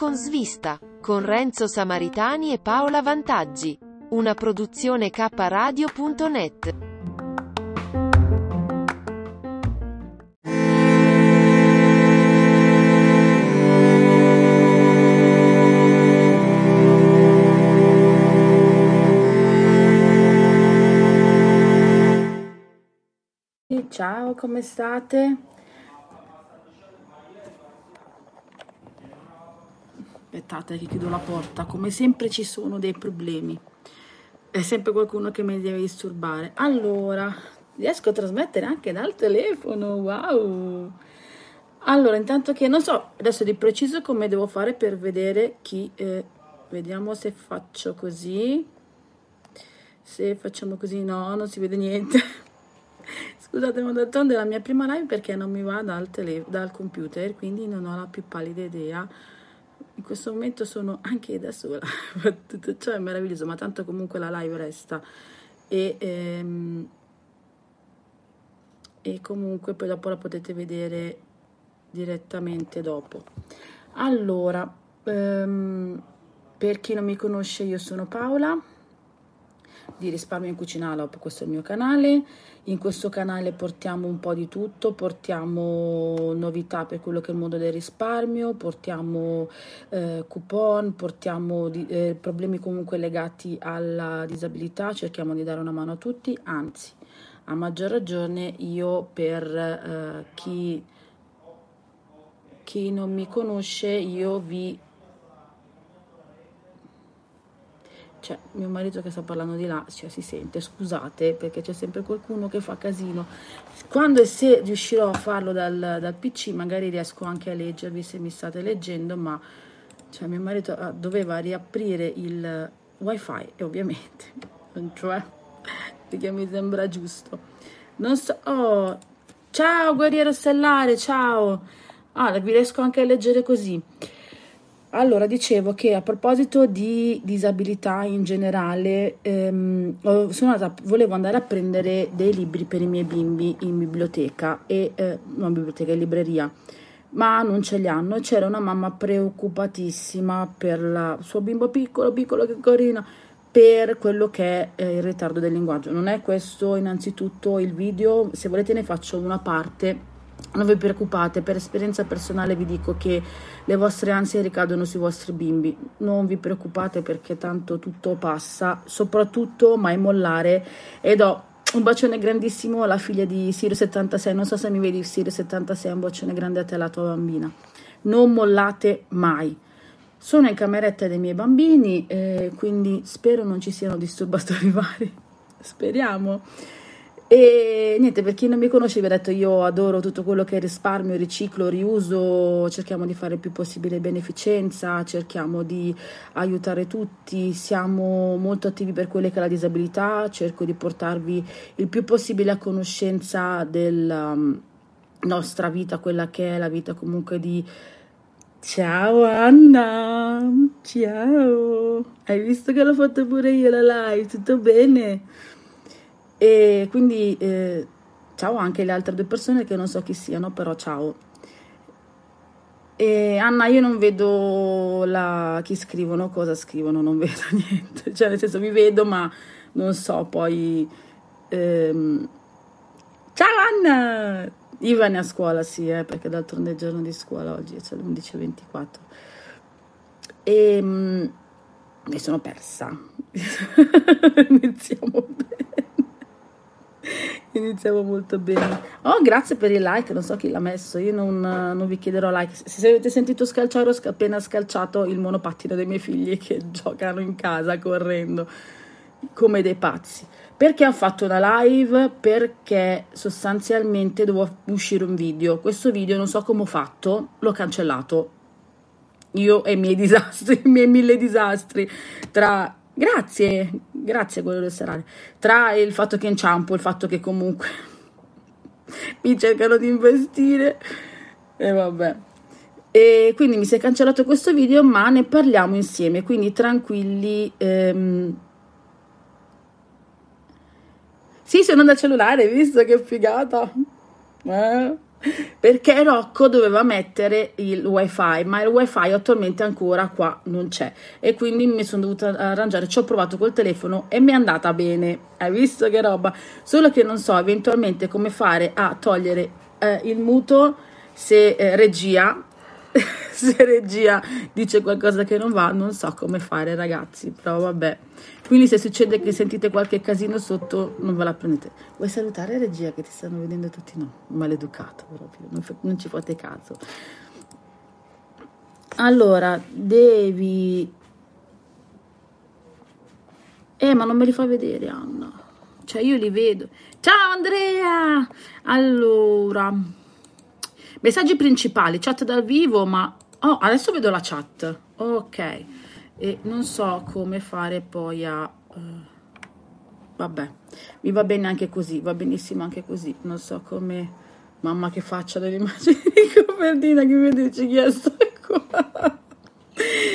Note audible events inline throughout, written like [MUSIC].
Con svista, con Renzo Samaritani e Paola Vantaggi. Una produzione kradio.net. Ciao, come state? Aspettate che chiudo la porta, come sempre ci sono dei problemi. È sempre qualcuno che mi deve disturbare. Allora, riesco a trasmettere anche dal telefono, wow! Allora, intanto che non so adesso di preciso come devo fare per vedere chi... Eh, vediamo se faccio così. Se facciamo così, no, non si vede niente. [LAUGHS] Scusate, ma d'altronde è la mia prima live perché non mi va dal, tele, dal computer, quindi non ho la più pallida idea in questo momento sono anche da sola, [LAUGHS] tutto ciò è meraviglioso, ma tanto comunque la live resta e, ehm, e comunque poi dopo la potete vedere direttamente dopo. Allora, ehm, per chi non mi conosce io sono Paola di Risparmio in Cucina Alop, questo è il mio canale. In questo canale portiamo un po' di tutto, portiamo novità per quello che è il mondo del risparmio, portiamo eh, coupon, portiamo di, eh, problemi comunque legati alla disabilità, cerchiamo di dare una mano a tutti, anzi, a maggior ragione io per eh, chi, chi non mi conosce, io vi cioè mio marito che sta parlando di là, cioè, si sente, scusate perché c'è sempre qualcuno che fa casino. Quando e se riuscirò a farlo dal, dal PC magari riesco anche a leggervi se mi state leggendo, ma cioè, mio marito ah, doveva riaprire il wifi e ovviamente, [LAUGHS] cioè, perché mi sembra giusto. Non so, oh, ciao guerriero stellare, ciao. Ah, vi riesco anche a leggere così. Allora, dicevo che a proposito di disabilità in generale, ehm, andata, volevo andare a prendere dei libri per i miei bimbi in biblioteca, e, eh, non biblioteca, in libreria, ma non ce li hanno. C'era una mamma preoccupatissima per il suo bimbo piccolo, piccolo che carino, per quello che è eh, il ritardo del linguaggio. Non è questo innanzitutto il video, se volete ne faccio una parte non vi preoccupate, per esperienza personale vi dico che le vostre ansie ricadono sui vostri bimbi. Non vi preoccupate perché tanto tutto passa, soprattutto mai mollare. Ed ho un bacione grandissimo alla figlia di Sirio76. Non so se mi vedi, Sirio76, un bacione grande a te e alla tua bambina. Non mollate mai. Sono in cameretta dei miei bambini, eh, quindi spero non ci siano disturbatori [LAUGHS] vari. Speriamo. E niente, per chi non mi conosce, vi ho detto io adoro tutto quello che è risparmio, riciclo, riuso, cerchiamo di fare il più possibile beneficenza, cerchiamo di aiutare tutti, siamo molto attivi per quelle che è la disabilità, cerco di portarvi il più possibile a conoscenza della um, nostra vita, quella che è la vita comunque di Ciao Anna, ciao, hai visto che l'ho fatto pure io la live, tutto bene? E quindi eh, ciao anche le altre due persone che non so chi siano, però ciao. E Anna, io non vedo la, chi scrivono, cosa scrivono, non [LAUGHS] vedo niente. Cioè, nel senso, mi vedo, ma non so poi. Ehm... Ciao Anna! Ivan è a scuola, sì, eh, perché d'altronde è giorno di scuola oggi, è cioè l'11.24. E mi sono persa. [LAUGHS] Iniziamo bene. [LAUGHS] Iniziamo molto bene. Oh, grazie per il like, non so chi l'ha messo, io non, non vi chiederò like. Se avete sentito scalciare, ho appena scalciato il monopattino dei miei figli che [LAUGHS] giocano in casa correndo come dei pazzi. Perché ho fatto una live? Perché sostanzialmente dovevo uscire un video. Questo video non so come ho fatto, l'ho cancellato. io e i miei disastri, [LAUGHS] i miei mille disastri, tra grazie, grazie quello del serale, tra il fatto che inciampo, il fatto che comunque [LAUGHS] mi cercano di investire e vabbè. E quindi mi si è cancellato questo video, ma ne parliamo insieme, quindi tranquilli. Ehm... Sì, sono dal cellulare, visto che figata? Eh? Perché Rocco doveva mettere il wifi ma il wifi attualmente ancora qua non c'è. E quindi mi sono dovuta arrangiare ci ho provato col telefono e mi è andata bene. Hai visto che roba? Solo che non so eventualmente come fare a togliere eh, il muto se eh, regia. [LAUGHS] Se regia dice qualcosa che non va non so come fare ragazzi però vabbè quindi se succede che sentite qualche casino sotto, non ve la prendete. Vuoi salutare regia che ti stanno vedendo tutti? No, maleducato proprio, non, non ci fate caso. Allora, devi... Eh, ma non me li fa vedere, Anna. Cioè, io li vedo. Ciao, Andrea! Allora... Messaggi principali, chat dal vivo, ma... Oh, adesso vedo la chat. Ok e non so come fare poi a uh, vabbè mi va bene anche così va benissimo anche così. Non so come mamma che faccia delle [LAUGHS] immagini di copertina che mi dice chi è sto qua.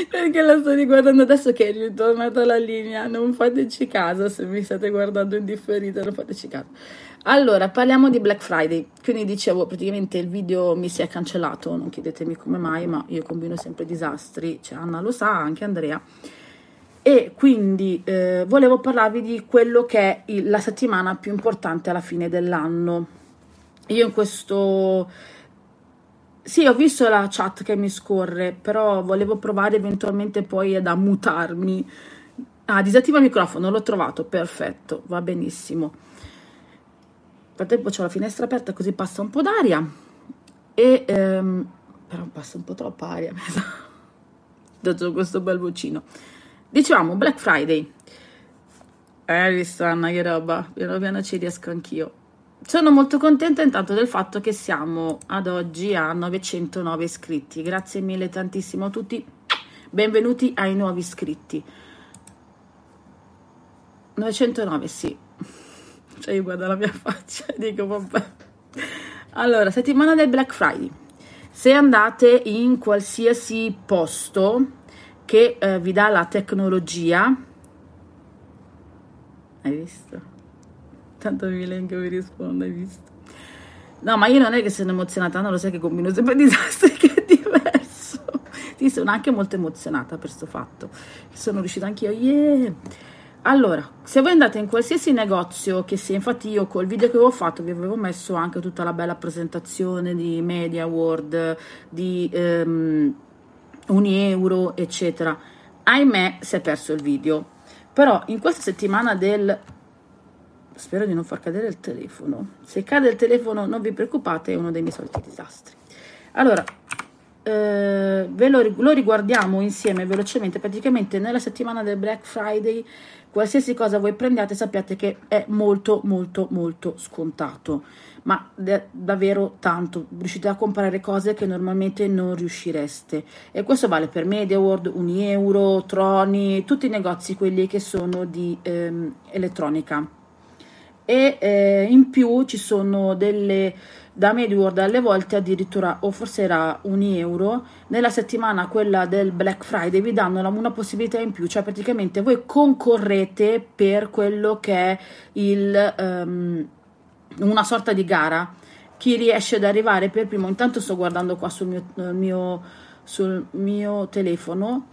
Perché la sto riguardando adesso che è ritornata la linea non fateci caso se mi state guardando in differita non fateci caso allora, parliamo di Black Friday. Quindi dicevo, praticamente il video mi si è cancellato, non chiedetemi come mai, ma io combino sempre disastri, cioè Anna lo sa, anche Andrea. E quindi eh, volevo parlarvi di quello che è il, la settimana più importante alla fine dell'anno. Io in questo... Sì, ho visto la chat che mi scorre, però volevo provare eventualmente poi ad ammutarmi. Ah, disattiva il microfono, l'ho trovato, perfetto, va benissimo frattempo c'ho la finestra aperta così passa un po' d'aria. E ehm, però passa un po' troppa aria [LAUGHS] dato questo bel vocino. Dicevamo Black Friday. Eh visto Anna che roba. Piano piano ci riesco anch'io. Sono molto contenta intanto del fatto che siamo ad oggi a 909 iscritti. Grazie mille tantissimo a tutti. Benvenuti ai nuovi iscritti. 909 sì cioè io guardo la mia [LAUGHS] faccia e dico vabbè. Allora, settimana del Black Friday. Se andate in qualsiasi posto che eh, vi dà la tecnologia, hai visto? Tanto mi che mi risponde, hai visto? No, ma io non è che sono emozionata, non lo sai che combino sempre disastri, [LAUGHS] che è diverso. Sì, sono anche molto emozionata per questo fatto. Sono riuscita anch'io, yeah! Allora, se voi andate in qualsiasi negozio che sia, infatti io col video che avevo fatto vi avevo messo anche tutta la bella presentazione di Media World, di um, Uni Euro, eccetera. Ahimè, si è perso il video. Però in questa settimana del... Spero di non far cadere il telefono. Se cade il telefono non vi preoccupate, è uno dei miei soliti disastri. Allora, eh, ve lo, lo, riguardiamo insieme velocemente. Praticamente nella settimana del Black Friday qualsiasi cosa voi prendiate sappiate che è molto molto molto scontato. Ma davvero tanto. Riuscite a comprare cose che normalmente non riuscireste. E questo vale per MediaWorld, Unieuro, Troni tutti i negozi quelli che sono di ehm, elettronica. E eh, in più ci sono delle da MediWorld alle volte addirittura o forse era un euro nella settimana quella del Black Friday vi danno una possibilità in più cioè praticamente voi concorrete per quello che è il, um, una sorta di gara. Chi riesce ad arrivare per primo intanto sto guardando qua sul mio, mio, sul mio telefono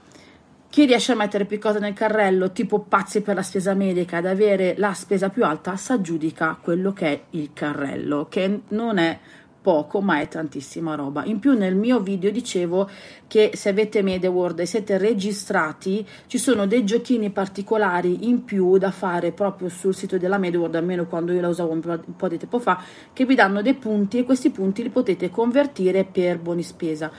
chi riesce a mettere più cose nel carrello, tipo pazzi per la spesa medica, ed avere la spesa più alta, si aggiudica quello che è il carrello, che non è poco, ma è tantissima roba. In più nel mio video dicevo che se avete MediaWorld e siete registrati, ci sono dei giochini particolari in più da fare proprio sul sito della MediaWorld, almeno quando io la usavo un po' di tempo fa, che vi danno dei punti e questi punti li potete convertire per buoni spesa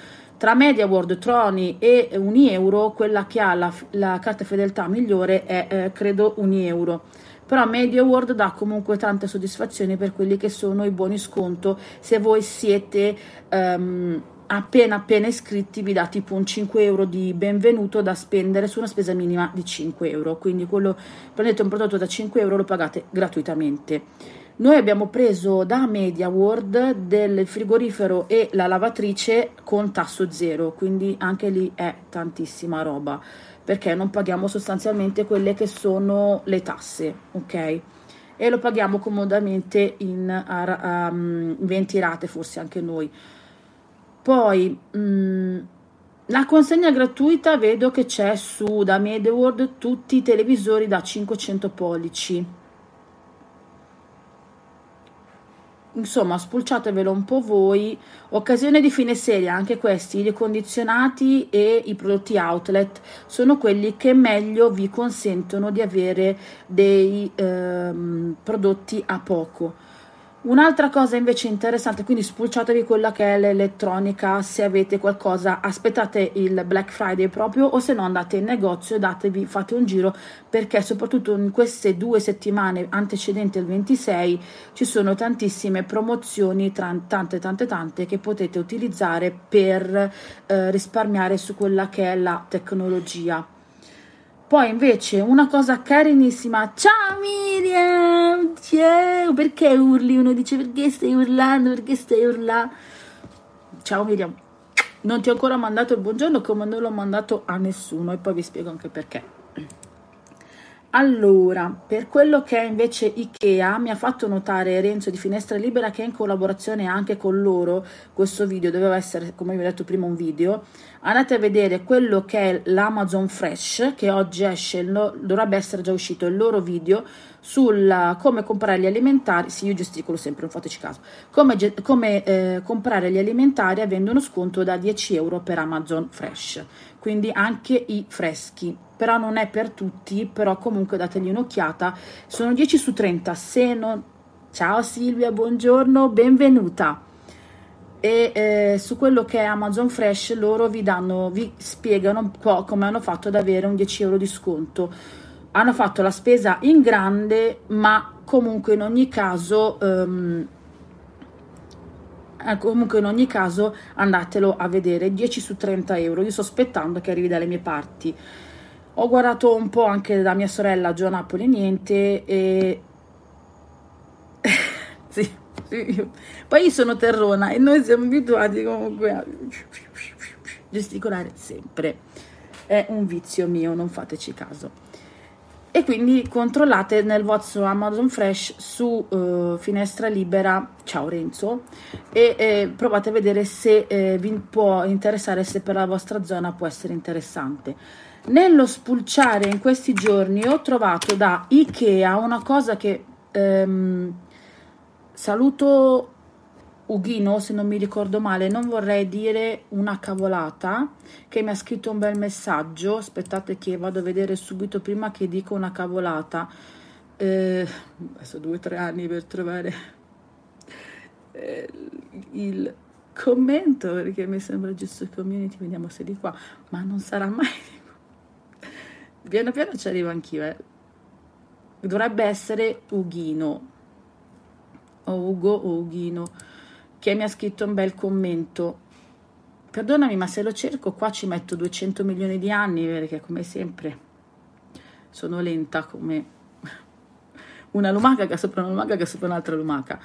tra MediaWorld, Troni e Unieuro, quella che ha la, la carta fedeltà migliore è eh, credo Unieuro. Però MediaWorld dà comunque tante soddisfazioni per quelli che sono i buoni sconto. Se voi siete um, appena appena iscritti vi dà tipo un 5 euro di benvenuto da spendere su una spesa minima di 5 euro. Quindi quello prendete un prodotto da 5 euro lo pagate gratuitamente noi abbiamo preso da Media World del frigorifero e la lavatrice con tasso zero quindi anche lì è tantissima roba perché non paghiamo sostanzialmente quelle che sono le tasse ok? E lo paghiamo comodamente in a, um, 20 rate forse anche noi. Poi mh, mm, la consegna gratuita vedo che c'è su da MediaWorld tutti i televisori da 500 pollici insomma spulciatevelo un po' voi. Occasione di fine serie anche questi i ricondizionati e i prodotti outlet sono quelli che meglio vi consentono di avere dei ehm, prodotti a poco Un'altra cosa invece interessante, quindi spulciatevi quella che è l'elettronica, se avete qualcosa, aspettate il Black Friday proprio o se no andate in negozio e datevi, fate un giro perché soprattutto in queste due settimane antecedenti al 26 ci sono tantissime promozioni, tante tante tante che potete utilizzare per eh, risparmiare su quella che è la tecnologia. Poi invece una cosa carinissima, ciao Miriam, ciao, perché urli? Uno dice perché stai urlando, perché stai urlando? Ciao Miriam, non ti ho ancora mandato il buongiorno come non l'ho mandato a nessuno e poi vi spiego anche perché. Allora, per quello che è invece Ikea, mi ha fatto notare Renzo di Finestra Libera che in collaborazione anche con loro, questo video doveva essere, come vi ho detto prima, un video, andate a vedere quello che è l'Amazon Fresh, che oggi esce, dovrebbe essere già uscito il loro video, sul come comprare gli alimentari, sì io gesticolo sempre, non fateci caso, come, come eh, comprare gli alimentari avendo uno sconto da 10 euro per Amazon Fresh, quindi anche i freschi, però non è per tutti, però comunque dategli un'occhiata, sono 10 su 30, se non... Ciao Silvia, buongiorno, benvenuta. E eh, su quello che è Amazon Fresh loro vi danno, vi spiegano un po' come hanno fatto ad avere un 10 euro di sconto. Hanno fatto la spesa in grande, ma comunque in ogni caso, um, comunque in ogni caso andatelo a vedere, 10 su 30 euro. Io sto aspettando che arrivi dalle mie parti. Ho guardato un po' anche da mia sorella Gio Napoli Niente e... [LAUGHS] sì, sì, poi io sono terrona e noi siamo abituati comunque a gesticolare sempre. È un vizio mio, non fateci caso e quindi controllate nel vostro Amazon Fresh su uh, finestra libera. Ciao Renzo. E eh, provate a vedere se eh, vi può interessare se per la vostra zona può essere interessante. Nello spulciare in questi giorni ho trovato da Ikea una cosa che ehm, saluto Ughino, se non mi ricordo male, non vorrei dire una cavolata, che mi ha scritto un bel messaggio, aspettate che vado a vedere subito prima che dico una cavolata, eh, adesso due o tre anni per trovare eh, il commento, perché mi sembra giusto community, vediamo se di qua, ma non sarà mai di qua. Piano piano ci arrivo anch'io, eh. Dovrebbe essere Ughino, o Ugo o Ughino che mi ha scritto un bel commento. Perdonami, ma se lo cerco qua ci metto 200 milioni di anni, perché come sempre sono lenta come una lumaca che sopra una lumaca che sopra un'altra lumaca.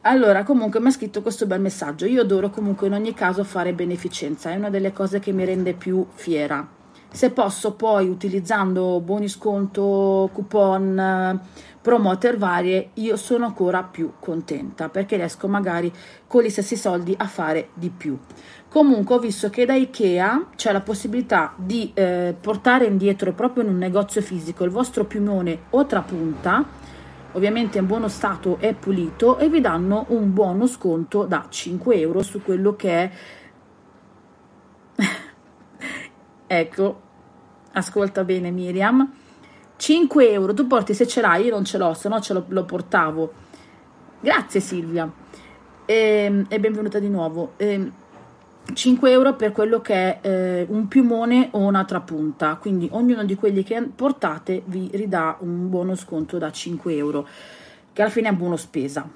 Allora, comunque mi ha scritto questo bel messaggio. Io adoro comunque in ogni caso fare beneficenza, è una delle cose che mi rende più fiera. Se posso poi utilizzando buoni sconto, coupon, promoter varie, io sono ancora più contenta perché riesco magari con gli stessi soldi a fare di più. Comunque ho visto che da Ikea c'è la possibilità di eh, portare indietro proprio in un negozio fisico il vostro piumone o trapunta, ovviamente in buono stato e pulito, e vi danno un buono sconto da 5 euro su quello che è... [LAUGHS] ecco, ascolta bene Miriam 5 euro, tu porti se ce l'hai, io non ce l'ho, se no ce lo, lo portavo. Grazie Silvia e, ehm, e benvenuta di nuovo. E, ehm, 5 euro per quello che è eh, un piumone o una trapunta, quindi ognuno di quelli che portate vi ridà un buono sconto da 5 euro, che alla fine è buono spesa.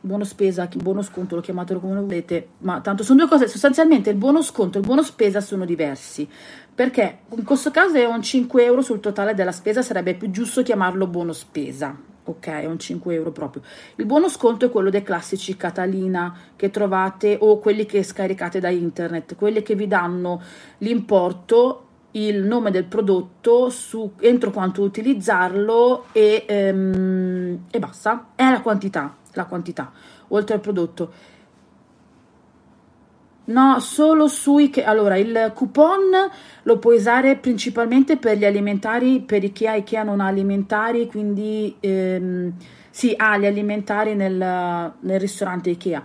buono spesa, buono sconto, lo chiamatelo come volete, ma tanto sono due cose, sostanzialmente il buono sconto e il buono spesa sono diversi, perché in questo caso è un 5 euro sul totale della spesa, sarebbe più giusto chiamarlo buono spesa, ok, è un 5 euro proprio. Il buono sconto è quello dei classici Catalina che trovate o quelli che scaricate da internet, quelli che vi danno l'importo il nome del prodotto su entro quanto utilizzarlo e, ehm, e basta. È la quantità, la quantità, oltre al prodotto. No, solo sui che allora il coupon lo puoi usare principalmente per gli alimentari, per Ikea, Ikea non ha alimentari, quindi ehm, sì, ha gli alimentari nel, nel ristorante Ikea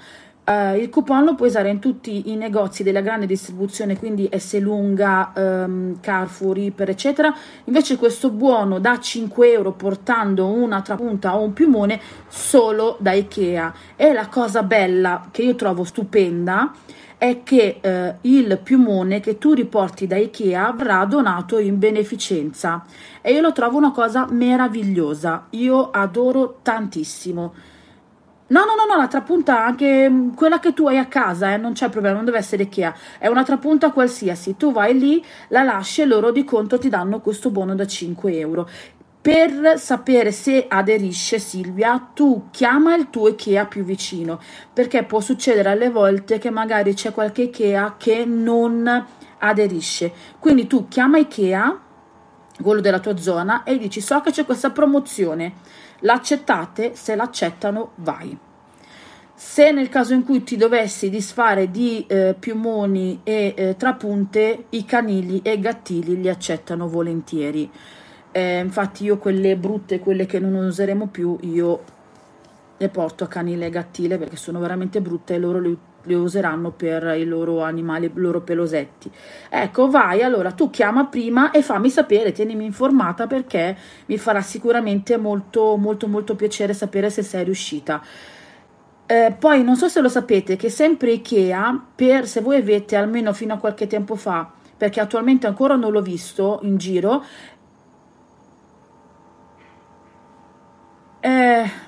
Uh, il coupon lo puoi usare in tutti i negozi della grande distribuzione, quindi S Lunga, um, Carrefour, Iper, eccetera. Invece questo buono da 5 euro portando una trapunta o un piumone solo da Ikea. E la cosa bella che io trovo stupenda è che eh, il piumone che tu riporti da Ikea verrà donato in beneficenza e io lo trovo una cosa meravigliosa. Io adoro tantissimo. No, no, no, no, la trapunta anche mm, quella che tu hai a casa, eh, non c'è problema, non deve essere Ikea, è una trapunta qualsiasi. Tu vai lì, la lasci e loro di conto ti danno questo buono da 5 euro. Per sapere se aderisce Silvia, tu chiama il tuo Ikea più vicino, perché può succedere alle volte che magari c'è qualche Ikea che non aderisce. Quindi tu chiama Ikea, quello della tua zona, e dici so che c'è questa promozione L'accettate? Se l'accettano, vai. Se nel caso in cui ti dovessi disfare di eh, piumoni e eh, trapunte, i canili e i gattili li accettano volentieri. Eh, infatti io quelle brutte, quelle che non useremo più, io le porto a canile gattile perché sono veramente brutte e loro le le useranno per i loro animali, i loro pelosetti. Ecco, vai, allora tu chiama prima e fammi sapere, tienimi informata perché mi farà sicuramente molto, molto, molto piacere sapere se sei riuscita. Eh, poi non so se lo sapete che sempre Ikea, per se voi avete almeno fino a qualche tempo fa, perché attualmente ancora non l'ho visto in giro, eh,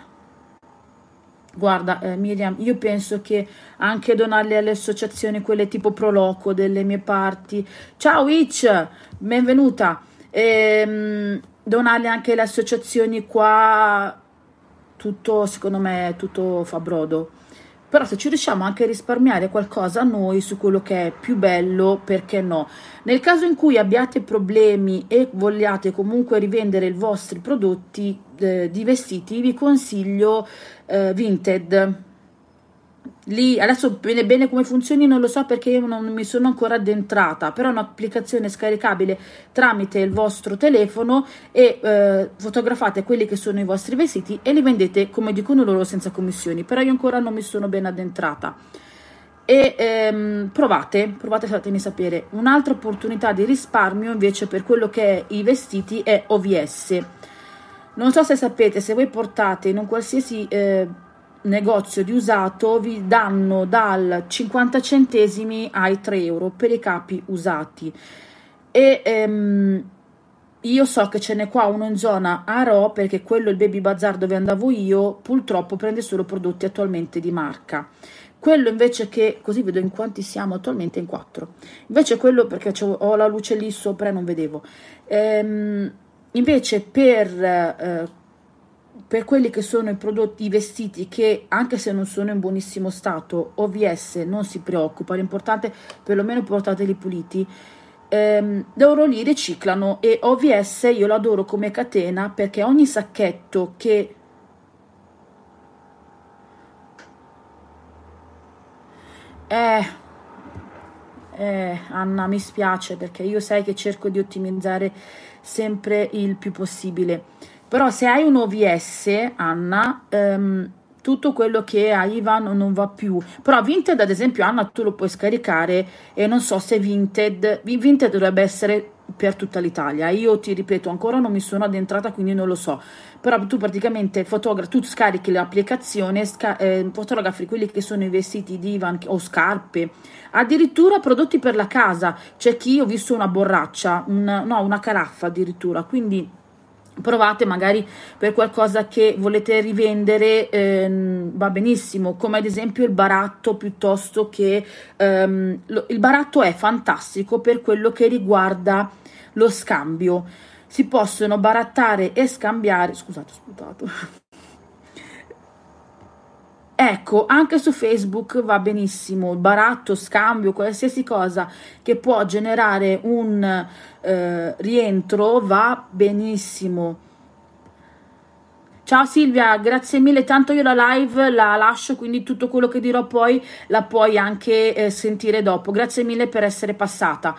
Guarda, eh, Miriam, io penso che anche donarli alle associazioni, quelle tipo Proloco delle mie parti. Ciao Itch, benvenuta. Ehm, donarli anche alle associazioni qua, tutto, secondo me, tutto fa brodo. Però se ci riusciamo anche a risparmiare qualcosa noi su quello che è più bello, perché no? Nel caso in cui abbiate problemi e vogliate comunque rivendere i vostri prodotti eh, di vestiti, vi consiglio eh, Vinted. Lì adesso bene bene come funzioni non lo so perché io non mi sono ancora addentrata, però è un'applicazione scaricabile tramite il vostro telefono e eh, fotografate quelli che sono i vostri vestiti e li vendete come dicono loro senza commissioni, però io ancora non mi sono ben addentrata. E ehm, provate, provate fatemi sapere. Un'altra opportunità di risparmio invece per quello che è i vestiti è OVS non so se sapete, se voi portate in un qualsiasi eh, negozio di usato, vi danno dal 50 centesimi ai 3 euro per i capi usati. E ehm, io so che ce n'è qua uno in zona Aro, perché quello il baby bazar dove andavo io, purtroppo prende solo prodotti attualmente di marca. Quello invece che, così vedo in quanti siamo attualmente, in 4. Invece quello, perché ho la luce lì sopra e non vedevo. Ehm, Invece per, eh, per quelli che sono i prodotti, vestiti che anche se non sono in buonissimo stato, OVS non si preoccupa, l'importante perlomeno portateli puliti. Ehm, loro li riciclano e OVS io lo adoro come catena perché ogni sacchetto che eh, eh, Anna mi spiace perché io sai che cerco di ottimizzare sempre il più possibile. Però se hai un OVS, Anna, ehm, tutto quello che hai Ivan non va più. Però Vinted, ad esempio, Anna, tu lo puoi scaricare e non so se Vinted, Vinted dovrebbe essere per tutta l'Italia. Io ti ripeto, ancora non mi sono addentrata, quindi non lo so. Però tu praticamente fotogra- tu scarichi l'applicazione, sca- eh, fotografi quelli che sono i vestiti di Ivan o scarpe, addirittura prodotti per la casa. C'è chi ho visto una borraccia, un, no, una caraffa addirittura. Quindi provate magari per qualcosa che volete rivendere ehm, va benissimo come ad esempio il baratto piuttosto che ehm, lo, il baratto è fantastico per quello che riguarda lo scambio. Si possono barattare e scambiare scusate ho sputato Ecco, anche su Facebook va benissimo, baratto, scambio, qualsiasi cosa che può generare un eh, rientro va benissimo. Ciao Silvia, grazie mille, tanto io la live la lascio, quindi tutto quello che dirò poi la puoi anche eh, sentire dopo. Grazie mille per essere passata.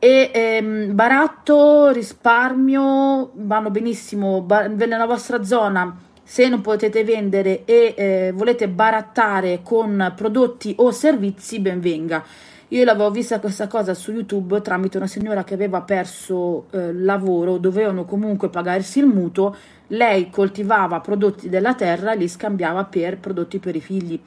E ehm, baratto, risparmio, vanno benissimo, bar- nella vostra zona se non potete vendere e eh, volete barattare con prodotti o servizi, ben venga. Io l'avevo vista questa cosa su YouTube tramite una signora che aveva perso eh, lavoro, dovevano comunque pagarsi il mutuo, lei coltivava prodotti della terra e li scambiava per prodotti per i figli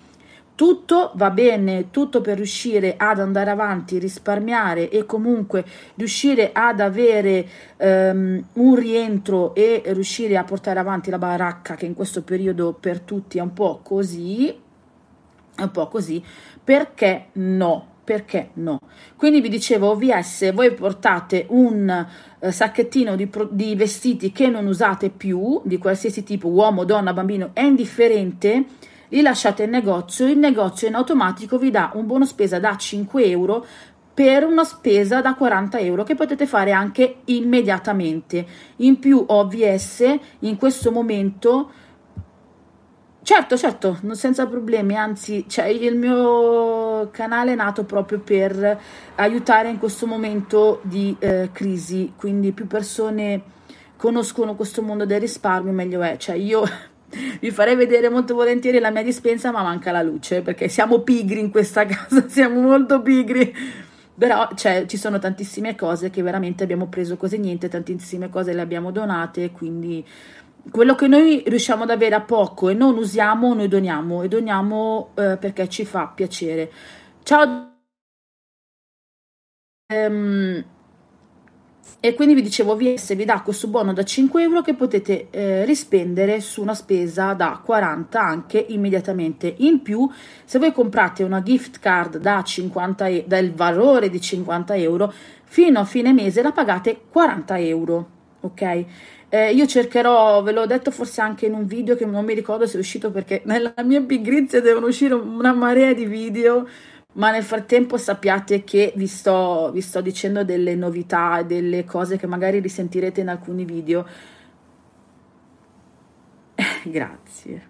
tutto va bene, tutto per riuscire ad andare avanti, risparmiare e comunque riuscire ad avere um, un rientro e riuscire a portare avanti la baracca che in questo periodo per tutti è un po' così, è un po' così, perché no? Perché no? Quindi vi dicevo, OVS, voi portate un uh, sacchettino di, pro- di vestiti che non usate più, di qualsiasi tipo, uomo, donna, bambino, è indifferente, li lasciate in negozio, il negozio in automatico vi dà un buono spesa da 5 euro per una spesa da 40 euro che potete fare anche immediatamente. In più OVS in questo momento Certo, certo, senza problemi, anzi, cioè, il mio canale è nato proprio per aiutare in questo momento di eh, crisi, quindi più persone conoscono questo mondo del risparmio, meglio è. Cioè, io vi farei vedere molto volentieri la mia dispensa, ma manca la luce perché siamo pigri in questa [LAUGHS] casa, siamo molto pigri. Però cioè, ci sono tantissime cose che veramente abbiamo preso cose niente, tantissime cose le abbiamo donate, quindi quello che noi riusciamo ad avere a poco e non usiamo, noi doniamo e doniamo eh, perché ci fa piacere. Ciao. Um, e quindi vi dicevo VS vi dà questo buono da 5 euro che potete eh, rispendere su una spesa da 40 anche immediatamente. In più se voi comprate una gift card da 50 e- del valore di 50 euro fino a fine mese la pagate 40 euro ok? Eh, io cercherò, ve l'ho detto forse anche in un video che non mi ricordo se è uscito perché nella mia pigrizia devono uscire una marea di video ma nel frattempo sappiate che vi sto, vi sto dicendo delle novità, delle cose che magari risentirete in alcuni video. [LAUGHS] Grazie.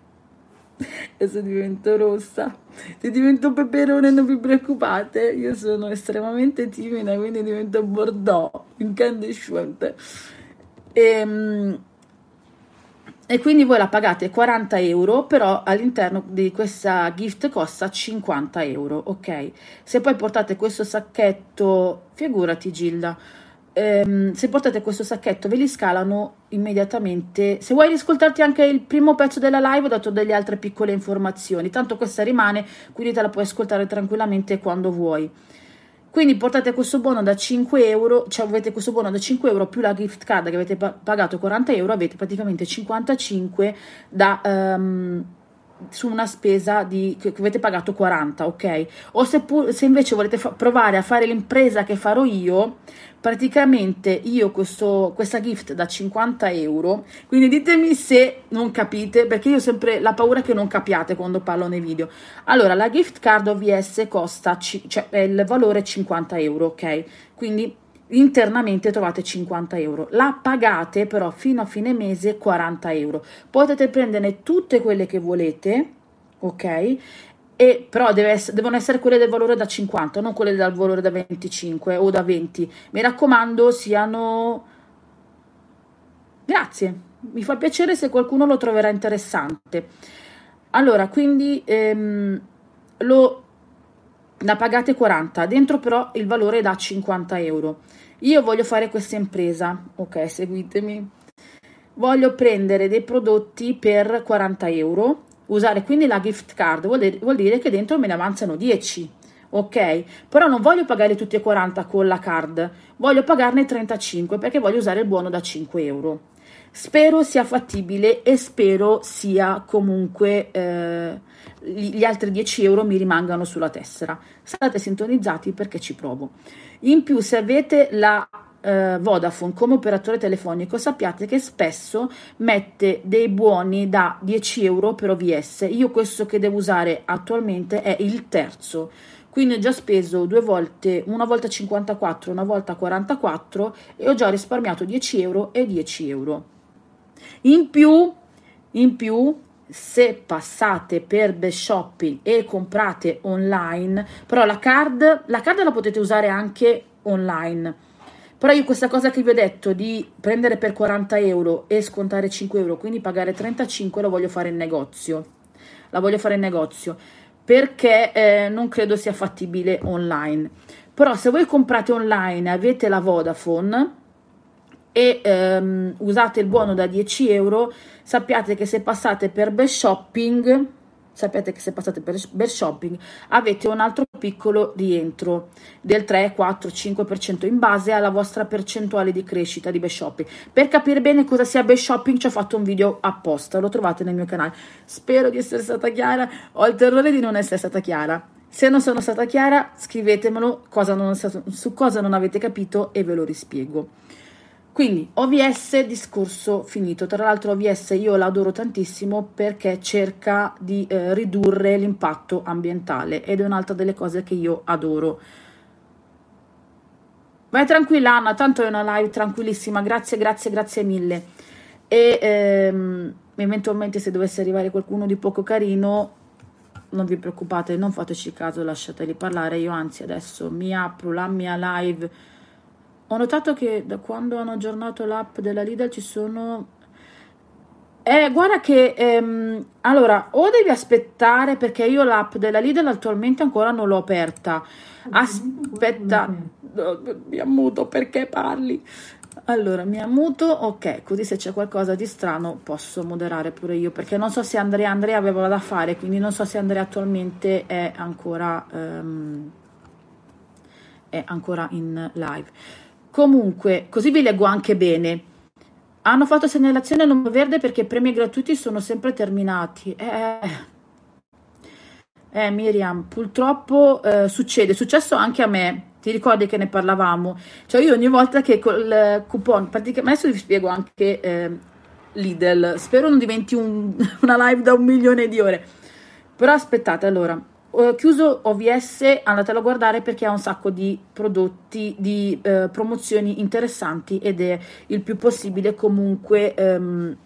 Adesso divento rossa. Se divento peperone non vi preoccupate, io sono estremamente timida, quindi divento bordeaux, incandescente. Ehm e quindi voi la pagate 40 euro, però all'interno di questa gift costa 50 euro, ok? Se poi portate questo sacchetto, figurati Gilda, ehm, se portate questo sacchetto ve li scalano immediatamente. Se vuoi riscoltarti anche il primo pezzo della live ho dato delle altre piccole informazioni, tanto questa rimane, quindi te la puoi ascoltare tranquillamente quando vuoi. Quindi portate questo buono da 5 euro, cioè avete questo buono da 5 euro più la gift card che avete pagato 40 euro, avete praticamente 55 da... Um, su una spesa di, che avete pagato 40, ok? O se, pu- se invece volete fa- provare a fare l'impresa che farò io, praticamente io questo, questa gift da 50 euro, quindi ditemi se non capite, perché io ho sempre la paura che non capiate quando parlo nei video. Allora, la gift card OVS costa, cioè il valore è 50 euro, ok? Quindi internamente trovate 50 euro. La pagate però fino a fine mese 40 euro. Potete prenderne tutte quelle che volete, ok? E però essere, devono essere quelle del valore da 50, non quelle dal valore da 25 o da 20. Mi raccomando, siano. Grazie, mi fa piacere se qualcuno lo troverà interessante. Allora, quindi ehm, lo, la pagate 40, dentro però il valore è da 50 euro. Io voglio fare questa impresa, ok, seguitemi. Voglio prendere dei prodotti per 40 euro, usare quindi la gift card, vuol dire, che dentro me ne avanzano 10, ok? Però non voglio pagare tutti e 40 con la card, voglio pagarne 35 perché voglio usare il buono da 5 euro. Spero sia fattibile e spero sia comunque eh, gli altri 10 euro mi rimangano sulla tessera. State sintonizzati perché ci provo. In più, se avete la eh, Vodafone come operatore telefonico, sappiate che spesso mette dei buoni da 10 euro per OVS. Io questo che devo usare attualmente è il terzo. Quindi ho già speso due volte, una volta 54, una volta 44 e ho già risparmiato 10 euro e 10 euro. In più, in più se passate per best shopping e comprate online, però la card, la card la potete usare anche online. Però io questa cosa che vi ho detto di prendere per 40 euro e scontare 5 euro, quindi pagare 35, lo voglio fare in negozio. La voglio fare in negozio perché eh, non credo sia fattibile online. Però se voi comprate online e avete la Vodafone, e ehm, usate il buono da 10 euro, sappiate che se passate per best shopping, sappiate che se passate per best shopping avete un altro piccolo rientro del 3, 4, 5% in base alla vostra percentuale di crescita di best shopping. Per capire bene cosa sia best shopping ci ho fatto un video apposta, lo trovate nel mio canale. Spero di essere stata chiara, ho il terrore di non essere stata chiara. Se non sono stata chiara, scrivetemelo cosa non, su cosa non avete capito e ve lo rispiego. Quindi OVS discorso finito. Tra l'altro OVS io l'adoro tantissimo perché cerca di eh, ridurre l'impatto ambientale ed è un'altra delle cose che io adoro. Vai tranquilla Anna, tanto è una live tranquillissima, grazie, grazie, grazie mille. E ehm, eventualmente se dovesse arrivare qualcuno di poco carino, non vi preoccupate, non fateci caso, lasciateli parlare. Io anzi adesso mi apro la mia live ho notato che da quando hanno aggiornato l'app della Lidl ci sono... Eh, guarda che... Ehm, allora, o devi aspettare perché io l'app della Lidl attualmente ancora non l'ho aperta. Aspetta, mi ammuto perché parli. Allora, mi ammuto, ok, così se c'è qualcosa di strano posso moderare pure io, perché non so se Andrea, Andrea aveva da fare, quindi non so se Andrea attualmente è ancora, um, è ancora in live. Comunque, così vi leggo anche bene. Hanno fatto segnalazione a nome verde perché i premi gratuiti sono sempre terminati. Eh, eh Miriam, purtroppo eh, succede, è successo anche a me. Ti ricordi che ne parlavamo? Cioè io ogni volta che col coupon, praticamente adesso vi spiego anche eh, Lidl, spero non diventi un, [LAUGHS] una live da un milione di ore. Però aspettate, allora, ho chiuso OVS, andatelo a guardare perché ha un sacco di prodotti, di eh, promozioni interessanti ed è il più possibile comunque ehm,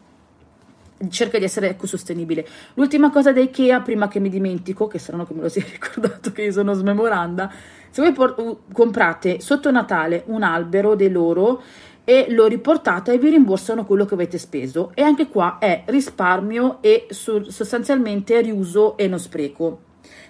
cerca di essere ecosostenibile. L'ultima cosa da Ikea, prima che mi dimentico, che saranno che me lo sia [LAUGHS] ricordato che io sono smemoranda, se voi por- comprate sotto Natale un albero dei loro e lo riportate e vi rimborsano quello che avete speso e anche qua è risparmio e sostanzialmente riuso e non spreco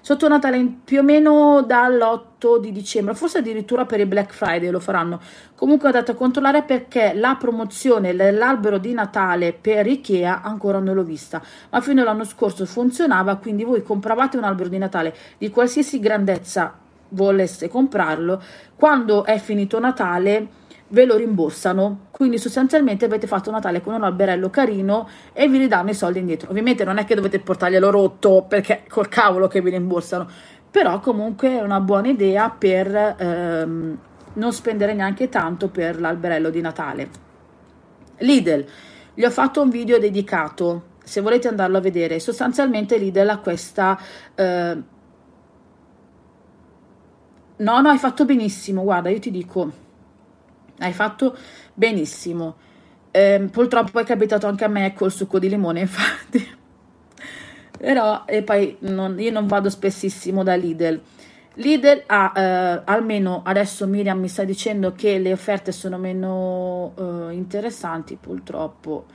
sotto Natale più o meno dall'8 di dicembre, forse addirittura per il Black Friday lo faranno. Comunque ho dato a controllare perché la promozione dell'albero di Natale per Ikea ancora non l'ho vista, ma fino all'anno scorso funzionava, quindi voi compravate un albero di Natale di qualsiasi grandezza volesse comprarlo, quando è finito Natale ve lo rimborsano. Quindi sostanzialmente avete fatto Natale con un alberello carino e vi ridanno i soldi indietro. Ovviamente non è che dovete portarglielo rotto perché col cavolo che vi rimborsano, però comunque è una buona idea per ehm, non spendere neanche tanto per l'alberello di Natale. Lidl, gli ho fatto un video dedicato, se volete andarlo a vedere. Sostanzialmente Lidl ha questa... Eh, No, no, hai fatto benissimo, guarda, io ti dico, hai fatto benissimo. Eh, purtroppo è capitato anche a me col succo di limone, [LAUGHS] infatti. Però, e poi non, io non vado spessissimo da Lidl. Lidl ha, eh, almeno adesso Miriam mi sta dicendo che le offerte sono meno eh, interessanti, purtroppo.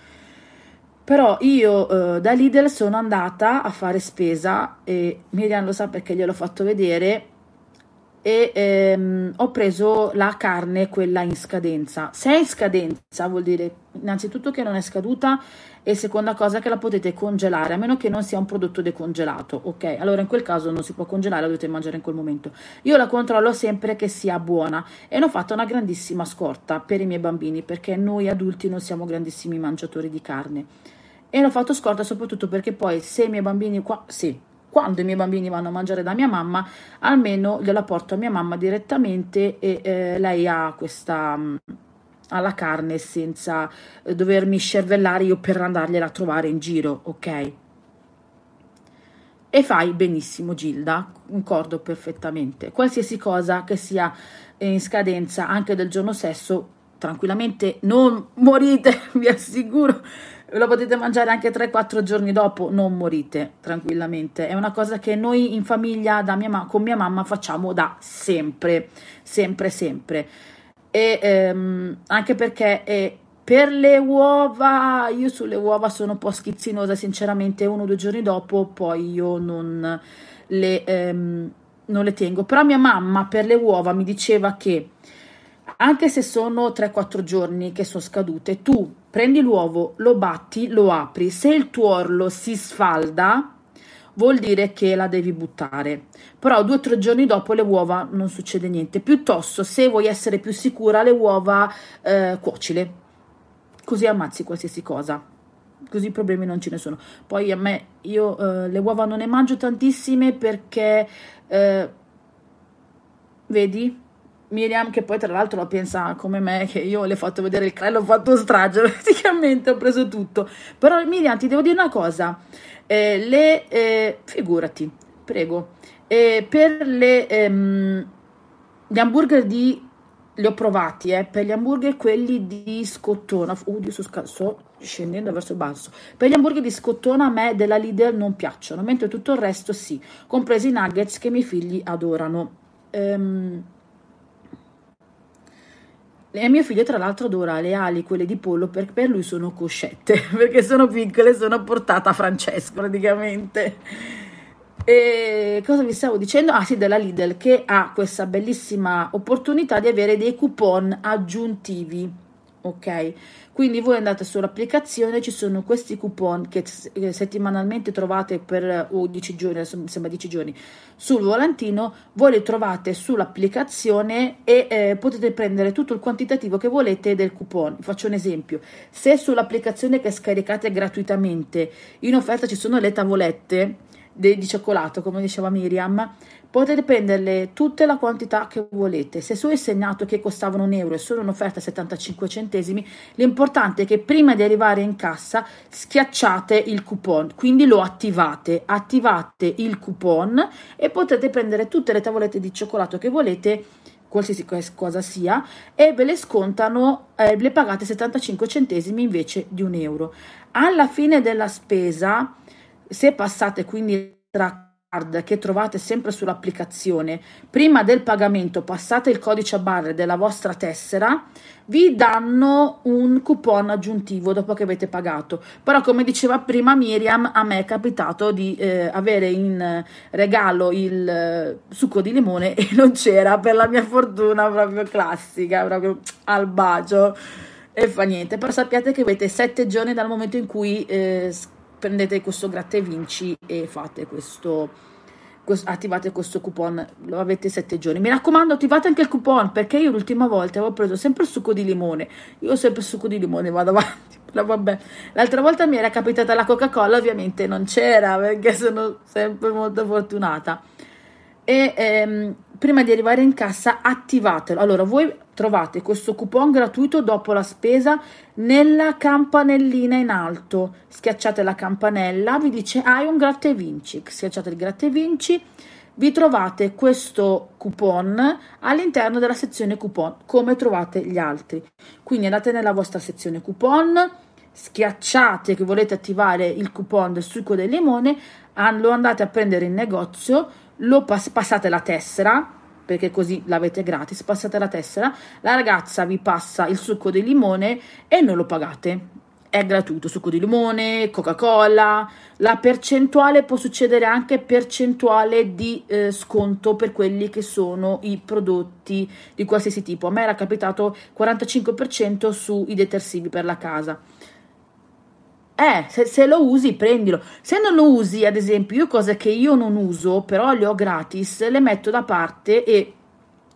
Però io eh, da Lidl sono andata a fare spesa e Miriam lo sa perché gliel'ho fatto vedere e ehm, ho preso la carne, quella in scadenza. Se è in scadenza vuol dire innanzitutto che non è scaduta e seconda cosa che la potete congelare, a meno che non sia un prodotto decongelato, ok? Allora in quel caso non si può congelare, la dovete mangiare in quel momento. Io la controllo sempre che sia buona e ne ho fatto una grandissima scorta per i miei bambini perché noi adulti non siamo grandissimi mangiatori di carne. E l'ho fatto scorta soprattutto perché poi se i miei bambini qua, sì, quando i miei bambini vanno a mangiare da mia mamma, almeno gliela porto a mia mamma direttamente e eh, lei ha questa mm, alla carne senza eh, dovermi scervellare io per andargliela a trovare in giro, ok? E fai benissimo, Gilda, concordo perfettamente. Qualsiasi cosa che sia in scadenza anche del giorno stesso, tranquillamente non morite, [LAUGHS] vi assicuro lo potete mangiare anche 3-4 giorni dopo, non morite tranquillamente. È una cosa che noi in famiglia mia, con mia mamma facciamo da sempre, sempre, sempre. E ehm, anche perché eh, per le uova, io sulle uova sono un po' schizzinosa, sinceramente, uno o due giorni dopo poi io non le, ehm, non le tengo. Però mia mamma per le uova mi diceva che anche se sono 3-4 giorni che sono scadute, tu prendi l'uovo, lo batti, lo apri, se il tuo orlo si sfalda, vuol dire che la devi buttare. Però due o tre giorni dopo le uova non succede niente. Piuttosto, se vuoi essere più sicura, le uova eh, cuocile, così ammazzi qualsiasi cosa. Così problemi non ce ne sono. Poi a me, io eh, le uova non ne mangio tantissime perché, eh, vedi, Miriam, che poi tra l'altro la pensa come me, che io le ho fatto vedere il crello, ho fatto strage, [LAUGHS] praticamente ho preso tutto. Però Miriam, ti devo dire una cosa, eh, le, eh, figurati, prego, eh, per le, ehm, gli hamburger di, li ho provati, eh, per gli hamburger quelli di scottona, oddio, sto, sto scendendo verso il basso, per gli hamburger di scottona a me della Lidl non piacciono, mentre tutto il resto sì, compresi i nuggets che i miei figli adorano. Ehm, e mio figlio, tra l'altro, adora le ali, quelle di pollo, perché per lui sono coscette, [LAUGHS] perché sono piccole, sono portata a Francesco praticamente. E cosa vi stavo dicendo? Ah sì, della Lidl che ha questa bellissima opportunità di avere dei coupon aggiuntivi, ok? Quindi voi andate sull'applicazione, ci sono questi coupon che settimanalmente trovate per o 10 giorni, sembra 10 giorni, sul volantino, voi li trovate sull'applicazione e eh, potete prendere tutto il quantitativo che volete del coupon. Faccio un esempio, se sull'applicazione che scaricate gratuitamente in offerta ci sono le tavolette di cioccolato, come diceva Miriam, potete prenderle tutte la quantità che volete. Se sono segnato che costavano un euro e sono in offerta 75 centesimi, l'importante è che prima di arrivare in cassa schiacciate il coupon, quindi lo attivate, attivate il coupon e potete prendere tutte le tavolette di cioccolato che volete qualsiasi cosa sia e ve le scontano, eh, le pagate 75 centesimi invece di un euro. Alla fine della spesa, se passate quindi tra che trovate sempre sull'applicazione, prima del pagamento passate il codice a barre della vostra tessera, vi danno un coupon aggiuntivo dopo che avete pagato. Però come diceva prima Miriam, a me è capitato di eh, avere in regalo il eh, succo di limone e [LAUGHS] non c'era, per la mia fortuna proprio classica, proprio al bacio e fa niente. Però sappiate che avete sette giorni dal momento in cui eh, prendete questo gratta e vinci e fate questo, questo, attivate questo coupon, lo avete sette giorni. Mi raccomando, attivate anche il coupon perché io l'ultima volta avevo preso sempre il succo di limone. Io sempre il succo di limone vado avanti. [LAUGHS] Vabbè. L'altra volta mi era capitata la Coca-Cola, ovviamente non c'era perché sono sempre molto fortunata. E ehm, prima di arrivare in cassa attivatelo. Allora, voi trovate questo coupon gratuito dopo la spesa nella campanellina in alto. Schiacciate la campanella, vi dice hai un gratta e vinci. Schiacciate il gratta e vinci, vi trovate questo coupon all'interno della sezione coupon, come trovate gli altri. Quindi andate nella vostra sezione coupon, schiacciate che volete attivare il coupon del succo del limone, lo andate a prendere in negozio, lo pass- passate la tessera perché così l'avete gratis, passate la tessera, la ragazza vi passa il succo di limone e non lo pagate. è gratuito, succo di limone, Coca-Cola, la percentuale può succedere anche percentuale di eh, sconto per quelli che sono i prodotti di qualsiasi tipo. A me era capitato 45% sui detersivi per la casa. Eh, se, se, lo usi, prendilo. Se non lo usi, ad esempio, io cose che io non uso, però le ho gratis, le metto da parte e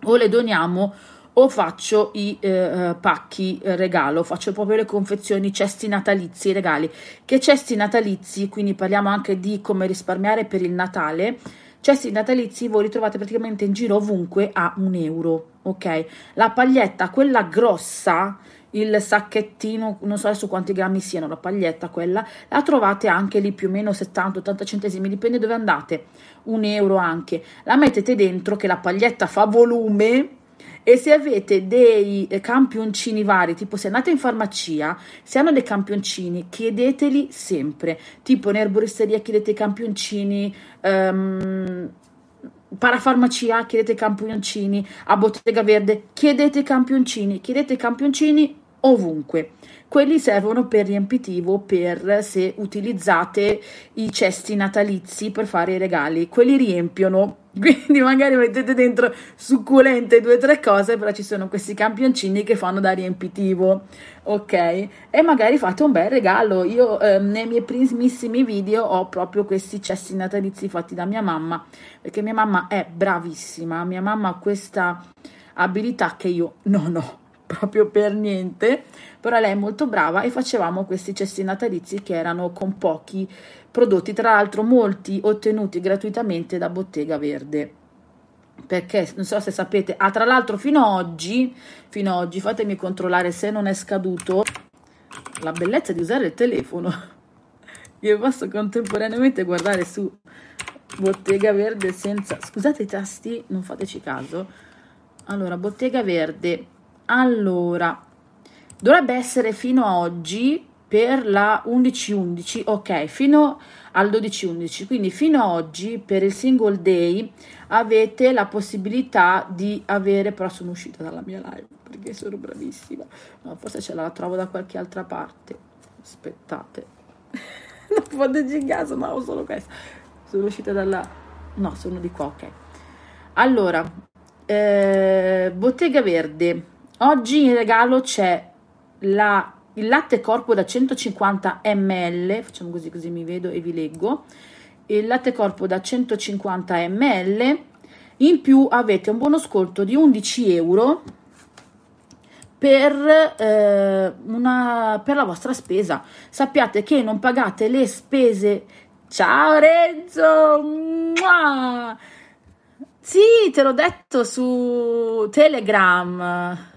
o le doniamo o faccio i eh, eh, pacchi eh, regalo, faccio proprio le confezioni, cesti natalizi, regali. Che cesti natalizi, quindi parliamo anche di come risparmiare per il Natale. Cesti natalizi voi li trovate praticamente in giro ovunque a un euro, ok? La paglietta, quella grossa, il sacchettino, non so adesso quanti grammi siano, la paglietta quella, la trovate anche lì più o meno 70-80 centesimi, dipende dove andate, un euro anche. La mettete dentro che la paglietta fa volume e se avete dei campioncini vari, tipo se andate in farmacia, se hanno dei campioncini, chiedeteli sempre. Tipo in erboristeria chiedete i campioncini, um, parafarmacia chiedete i campioncini, a bottega verde chiedete i campioncini, chiedete i campioncini ovunque. Quelli servono per riempitivo per se utilizzate i cesti natalizi per fare i regali. Quelli riempiono [LAUGHS] quindi magari mettete dentro succulente due o tre cose, però ci sono questi campioncini che fanno da riempitivo, ok? E magari fate un bel regalo. Io eh, nei miei primissimi video ho proprio questi cesti natalizi fatti da mia mamma, perché mia mamma è bravissima, mia mamma ha questa abilità che io non ho proprio per niente, però lei è molto brava e facevamo questi cesti natalizi che erano con pochi prodotti, tra l'altro molti ottenuti gratuitamente da Bottega Verde. Perché non so se sapete, ah, tra l'altro fino ad oggi, fino ad oggi, fatemi controllare se non è scaduto la bellezza di usare il telefono. [LAUGHS] Io posso contemporaneamente guardare su Bottega Verde senza scusate i tasti, non fateci caso. Allora, Bottega Verde. Allora, dovrebbe essere fino ad oggi per la 11-11, ok, fino al 12-11, quindi fino ad oggi per il single day avete la possibilità di avere, però sono uscita dalla mia live perché sono bravissima, no, forse ce la trovo da qualche altra parte, aspettate, [LAUGHS] non fateci in caso, ma ho solo questo, sono uscita dalla, no, sono di qua, ok. Allora, eh, Bottega Verde, oggi in regalo c'è la il latte corpo da 150 ml, facciamo così così mi vedo e vi leggo, il latte corpo da 150 ml, in più avete un buono sconto di 11 euro per, eh, una, per la vostra spesa. Sappiate che non pagate le spese. Ciao Renzo! Mua! Sì, te l'ho detto su Telegram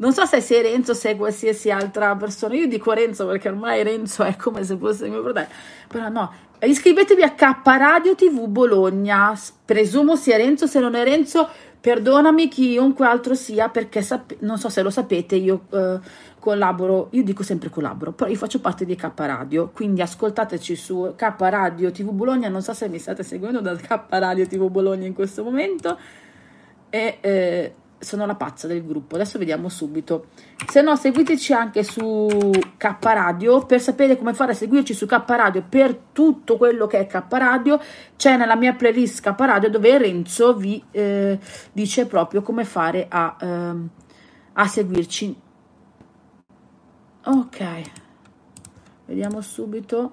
non so se sei Renzo o se qualsiasi altra persona. Io dico Renzo perché ormai Renzo è come se fosse mio fratello. Però no, iscrivetevi a K Radio TV Bologna. Presumo sia Renzo, se non è Renzo, perdonami chiunque altro sia perché sap- non so se lo sapete, io eh, collaboro, io dico sempre collaboro, però io faccio parte di K Radio, quindi ascoltateci su K Radio TV Bologna, non so se mi state seguendo da K Radio TV Bologna in questo momento e eh, sono la pazza del gruppo. Adesso vediamo subito. Se no, seguiteci anche su K Radio per sapere come fare a seguirci su K Radio per tutto quello che è K Radio. C'è nella mia playlist K Radio dove Renzo vi eh, dice proprio come fare a, eh, a seguirci. Ok, vediamo subito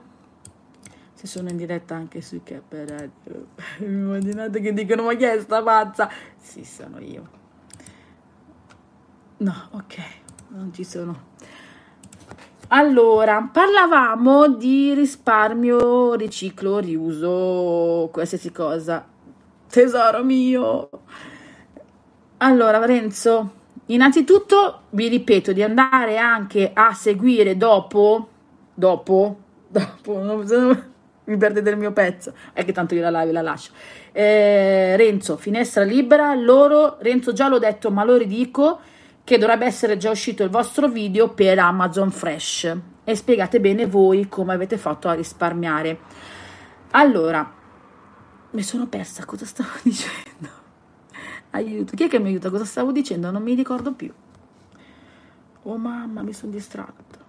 se sono in diretta anche su K Radio. [LAUGHS] Immaginate che dicono: Ma chi è sta pazza? Sì, sono io. No, ok, non ci sono. Allora, parlavamo di risparmio, riciclo, riuso, qualsiasi cosa. Tesoro mio. Allora, Lorenzo, innanzitutto vi ripeto di andare anche a seguire dopo, dopo, dopo, non, mi perdete il mio pezzo, è che tanto io la live la lascio. Eh, Renzo, finestra libera, loro, Renzo già l'ho detto, ma lo ridico che dovrebbe essere già uscito il vostro video per Amazon Fresh e spiegate bene voi come avete fatto a risparmiare. Allora, mi sono persa, cosa stavo [LAUGHS] dicendo? Aiuto, chi è che mi aiuta? Cosa stavo dicendo? Non mi ricordo più. Oh mamma, mi sono distratta.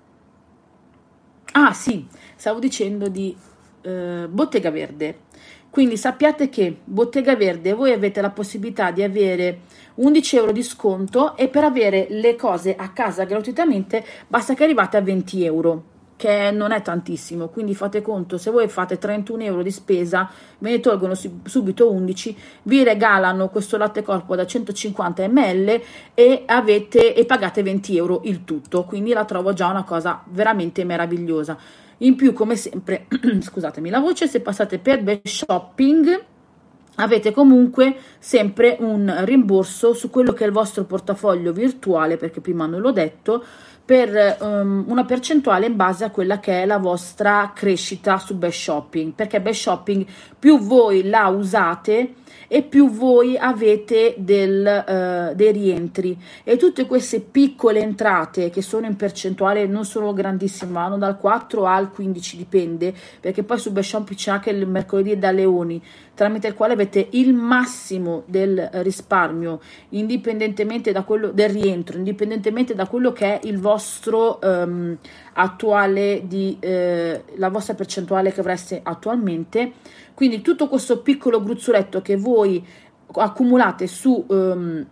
Ah sì, stavo dicendo di eh, Bottega Verde. Quindi sappiate che Bottega Verde voi avete la possibilità di avere 11 euro di sconto e per avere le cose a casa gratuitamente basta che arrivate a 20 euro che non è tantissimo, quindi fate conto, se voi fate 31 euro di spesa, ve ne tolgono subito 11, vi regalano questo latte corpo da 150 ml e, avete, e pagate 20 euro il tutto, quindi la trovo già una cosa veramente meravigliosa. In più, come sempre, [CLEARS THROAT] scusatemi la voce, se passate per Best Shopping avete comunque sempre un rimborso su quello che è il vostro portafoglio virtuale, perché prima non l'ho detto, per um, una percentuale in base a quella che è la vostra crescita su Best Shopping, perché Best Shopping più voi la usate e più voi avete del, uh, dei rientri e tutte queste piccole entrate che sono in percentuale non sono grandissime, vanno dal 4 al 15 dipende, perché poi su Best c'è anche il mercoledì da leoni tramite il quale avete il massimo del risparmio indipendentemente da quello del rientro, indipendentemente da quello che è il vostro um, attuale di eh, la vostra percentuale che avreste attualmente. Quindi tutto questo piccolo gruzzoletto che voi accumulate su um,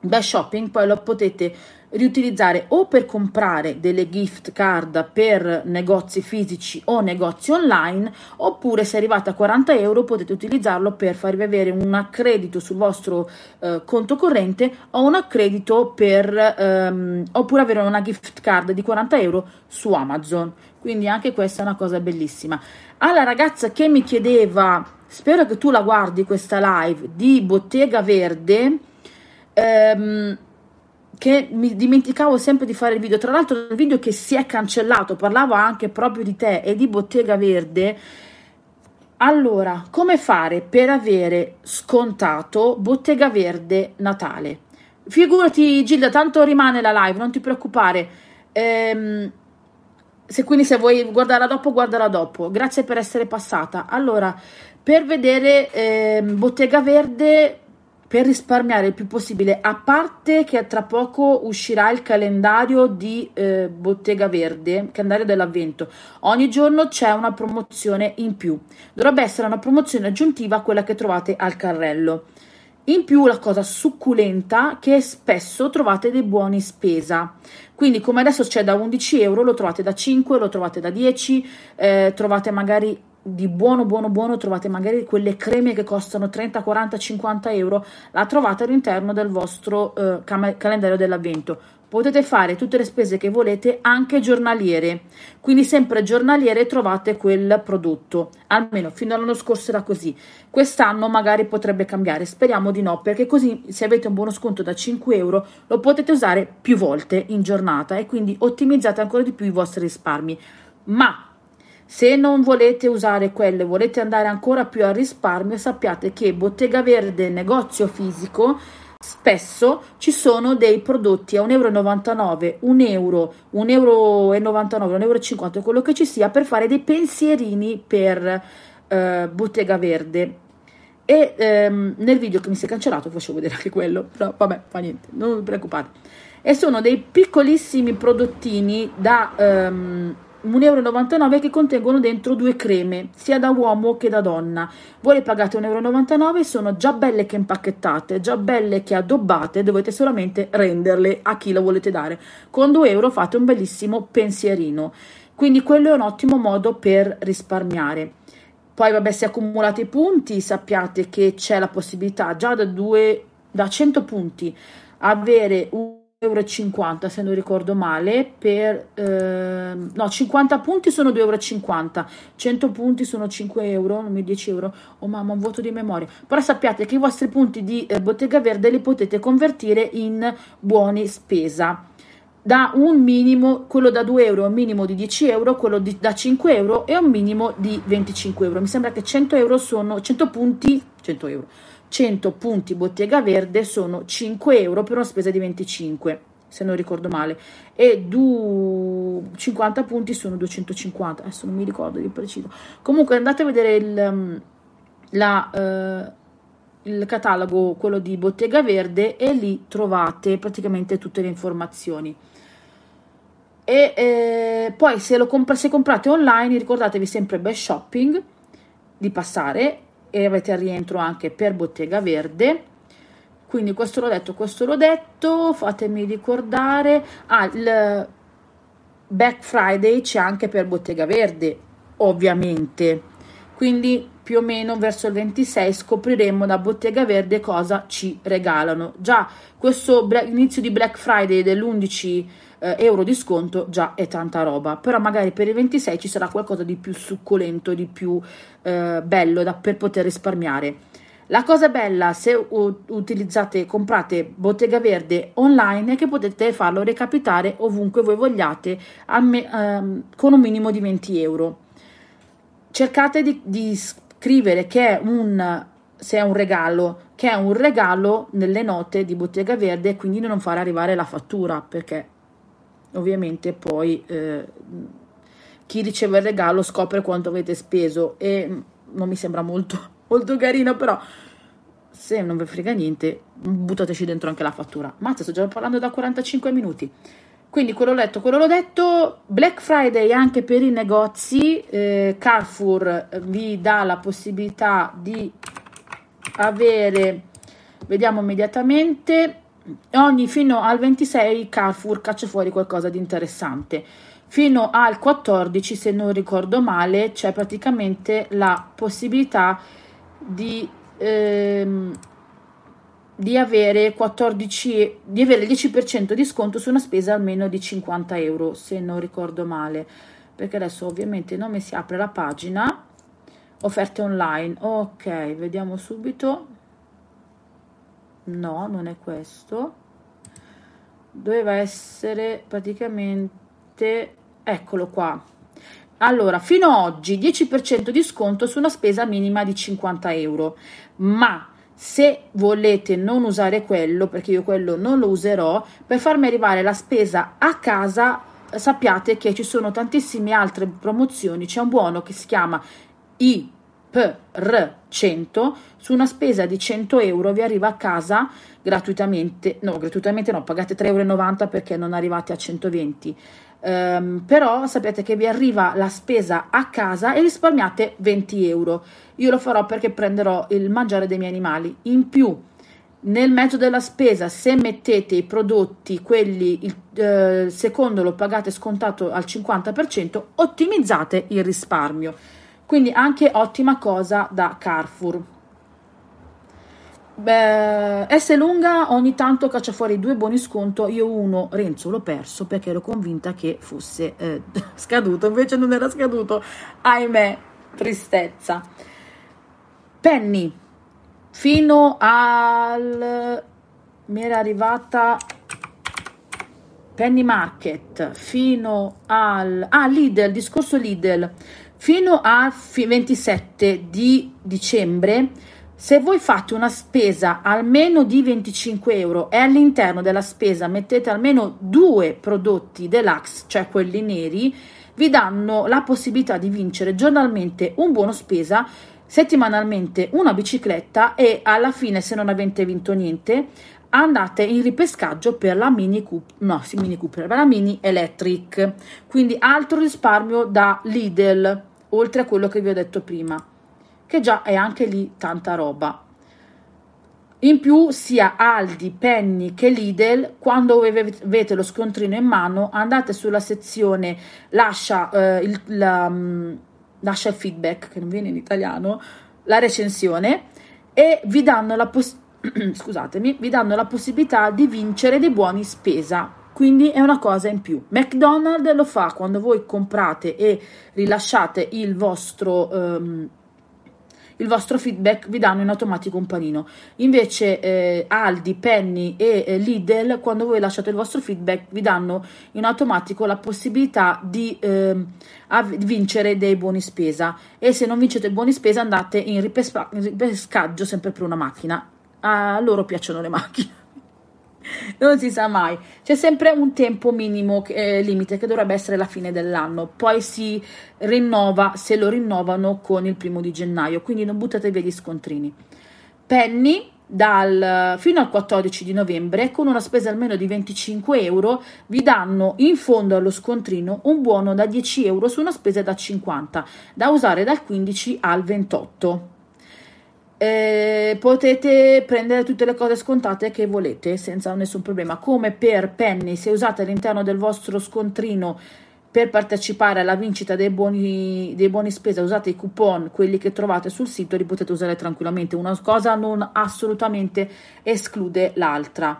Best Shopping poi lo potete riutilizzare o per comprare delle gift card per negozi fisici o negozi online oppure se arrivate a 40 euro potete utilizzarlo per farvi avere un accredito sul vostro eh, conto corrente o un accredito per ehm, oppure avere una gift card di 40 euro su Amazon. Quindi anche questa è una cosa bellissima alla ragazza che mi chiedeva spero che tu la guardi questa live di Bottega Verde ehm, che mi dimenticavo sempre di fare il video. Tra l'altro, il video che si è cancellato parlava anche proprio di te e di Bottega Verde. Allora, come fare per avere scontato Bottega Verde Natale? Figurati, Gilda, tanto rimane la live, non ti preoccupare. Ehm, se quindi se vuoi guardarla dopo, guardala dopo. Grazie per essere passata. Allora, per vedere ehm, Bottega Verde per risparmiare il più possibile, a parte che tra poco uscirà il calendario di eh, Bottega Verde, calendario dell'avvento, ogni giorno c'è una promozione in più, dovrebbe essere una promozione aggiuntiva a quella che trovate al carrello. In più la cosa succulenta che spesso trovate dei buoni spesa, quindi come adesso c'è da 11 euro lo trovate da 5, lo trovate da 10, eh, trovate magari di buono buono buono trovate magari quelle creme che costano 30, 40, 50 euro, la trovate all'interno del vostro eh, cam- calendario dell'avvento. Potete fare tutte le spese che volete anche giornaliere, quindi sempre giornaliere trovate quel prodotto, almeno fino all'anno scorso era così. Quest'anno magari potrebbe cambiare, speriamo di no, perché così se avete un buono sconto da 5 euro lo potete usare più volte in giornata e quindi ottimizzate ancora di più i vostri risparmi. Ma se non volete usare quelle, volete andare ancora più al risparmio, sappiate che Bottega Verde, negozio fisico, spesso ci sono dei prodotti a 1,99 euro, 1 euro, 1,99 euro, 1,50 euro, quello che ci sia, per fare dei pensierini per eh, Bottega Verde. E ehm, nel video che mi si è cancellato facevo vedere anche quello, però vabbè, fa niente, non vi preoccupate. E sono dei piccolissimi prodottini da... Ehm, 1,99 euro che contengono dentro due creme, sia da uomo che da donna. Voi le pagate 1,99 euro, sono già belle che impacchettate, già belle che addobbate, dovete solamente renderle a chi lo volete dare. Con 2 euro fate un bellissimo pensierino. Quindi quello è un ottimo modo per risparmiare. Poi vabbè, se accumulate i punti, sappiate che c'è la possibilità già da, due, da 100 punti avere un euro se non ricordo male per eh, no 50 punti sono 2,50 euro 100 punti sono 5 euro non mi 10 euro. Oh mamma un voto di memoria. Però sappiate che i vostri punti di eh, bottega verde li potete convertire in buoni spesa. Da un minimo, quello da 2 euro un minimo di 10 euro, quello di, da 5 euro è un minimo di 25 euro. Mi sembra che 100 euro sono 100 punti, 100 euro, 100 punti bottega verde sono 5 euro per una spesa di 25 se non ricordo male. E du 50 punti sono 250 adesso non mi ricordo di preciso. Comunque andate a vedere il, um, la, uh, il catalogo quello di bottega verde e lì trovate praticamente tutte le informazioni. E eh, poi se, lo comp- se comprate online ricordatevi sempre best shopping di passare e avete rientro anche per Bottega Verde. Quindi questo l'ho detto, questo l'ho detto fatemi ricordare. Ah, il Black Friday c'è anche per Bottega Verde ovviamente. Quindi più o meno verso il 26 scopriremo da Bottega Verde cosa ci regalano. Già questo inizio di Black Friday dell'11 eh, euro di sconto già è tanta roba, però magari per i 26 ci sarà qualcosa di più succulento, di più eh, bello da, per poter risparmiare. La cosa bella se utilizzate, comprate Bottega Verde online è che potete farlo recapitare ovunque voi vogliate me- ehm, con un minimo di 20 euro. Cercate di, di scrivere che è un se è un regalo, che è un regalo nelle note di Bottega Verde e quindi non fare arrivare la fattura perché ovviamente poi eh, chi riceve il regalo scopre quanto avete speso e non mi sembra molto, [LAUGHS] molto carino, però se non vi frega niente, buttateci dentro anche la fattura. Mazza, sto già parlando da 45 minuti. Quindi quello letto, quello l'ho detto, Black Friday anche per i negozi, eh, Carrefour vi dà la possibilità di avere, vediamo immediatamente, ogni fino al 26 Carrefour caccia fuori qualcosa di interessante. Fino al 14, se non ricordo male, c'è praticamente la possibilità di, ehm, di, avere 14, di avere il 10% di sconto su una spesa almeno di 50 euro, se non ricordo male. Perché adesso ovviamente non mi si apre la pagina. Offerte online. Ok, vediamo subito no non è questo. Doveva essere praticamente eccolo qua. Allora fino ad oggi 10% di sconto su una spesa minima di 50 euro. Ma se volete non usare quello perché io quello non lo userò per farmi arrivare la spesa a casa sappiate che ci sono tantissime altre promozioni. C'è un buono che si chiama i per 100 su una spesa di 100 euro vi arriva a casa gratuitamente, no gratuitamente no, pagate 3,90 euro perché non arrivate a 120 um, però sapete che vi arriva la spesa a casa e risparmiate 20 euro. Io lo farò perché prenderò il mangiare dei miei animali. In più nel mezzo della spesa, se mettete i prodotti, quelli il eh, secondo lo pagate scontato al 50%, ottimizzate il risparmio. Quindi anche ottima cosa da Carrefour. Beh, S lunga ogni tanto caccia fuori due buoni sconto. Io uno, Renzo, l'ho perso perché ero convinta che fosse eh, [LAUGHS] scaduto, invece non era scaduto. Ahimè, tristezza. Penny, fino al... mi era arrivata Penny Market, fino al... ah, Lidl, discorso Lidl fino al 27 di dicembre se voi fate una spesa almeno di 25 euro e all'interno della spesa mettete almeno due prodotti deluxe, cioè quelli neri, vi danno la possibilità di vincere giornalmente un buono spesa, settimanalmente una bicicletta e alla fine, se non avete vinto niente, andate in ripescaggio per la Mini Cooper, no, sì, Mini Cooper, per la Mini Electric. Quindi altro risparmio da Lidl, oltre a quello che vi ho detto prima, che già è anche lì tanta roba. In più sia Aldi, Penny che Lidl, quando avete lo scontrino in mano, andate sulla sezione lascia, eh, il, la, mm, lascia il feedback, che non viene in italiano, la recensione, e vi danno la [CLEARS THROAT] scusatemi, vi danno la possibilità di vincere dei buoni spesa. Quindi è una cosa in più. McDonald's lo fa quando voi comprate e rilasciate il vostro, um, il vostro feedback, vi danno in automatico un panino. Invece eh, Aldi, Penny e eh, Lidl, quando voi lasciate il vostro feedback, vi danno in automatico la possibilità di eh, vincere dei buoni spesa. E se non vincete buoni spesa, andate in ripescaggio sempre per una macchina a loro piacciono le macchine. Non si sa mai. C'è sempre un tempo minimo eh, limite che dovrebbe essere la fine dell'anno, poi si rinnova se lo rinnovano con il primo di gennaio, quindi non buttate via gli scontrini. Penny dal, fino al 14 di novembre con una spesa almeno di 25 euro vi danno in fondo allo scontrino un buono da 10 euro su una spesa da 50 da usare dal 15 al 28 eh, potete prendere tutte le cose scontate che volete senza nessun problema come per penny se usate all'interno del vostro scontrino per partecipare alla vincita dei buoni, dei buoni spesa usate i coupon, quelli che trovate sul sito, li potete usare tranquillamente. Una cosa non assolutamente esclude l'altra.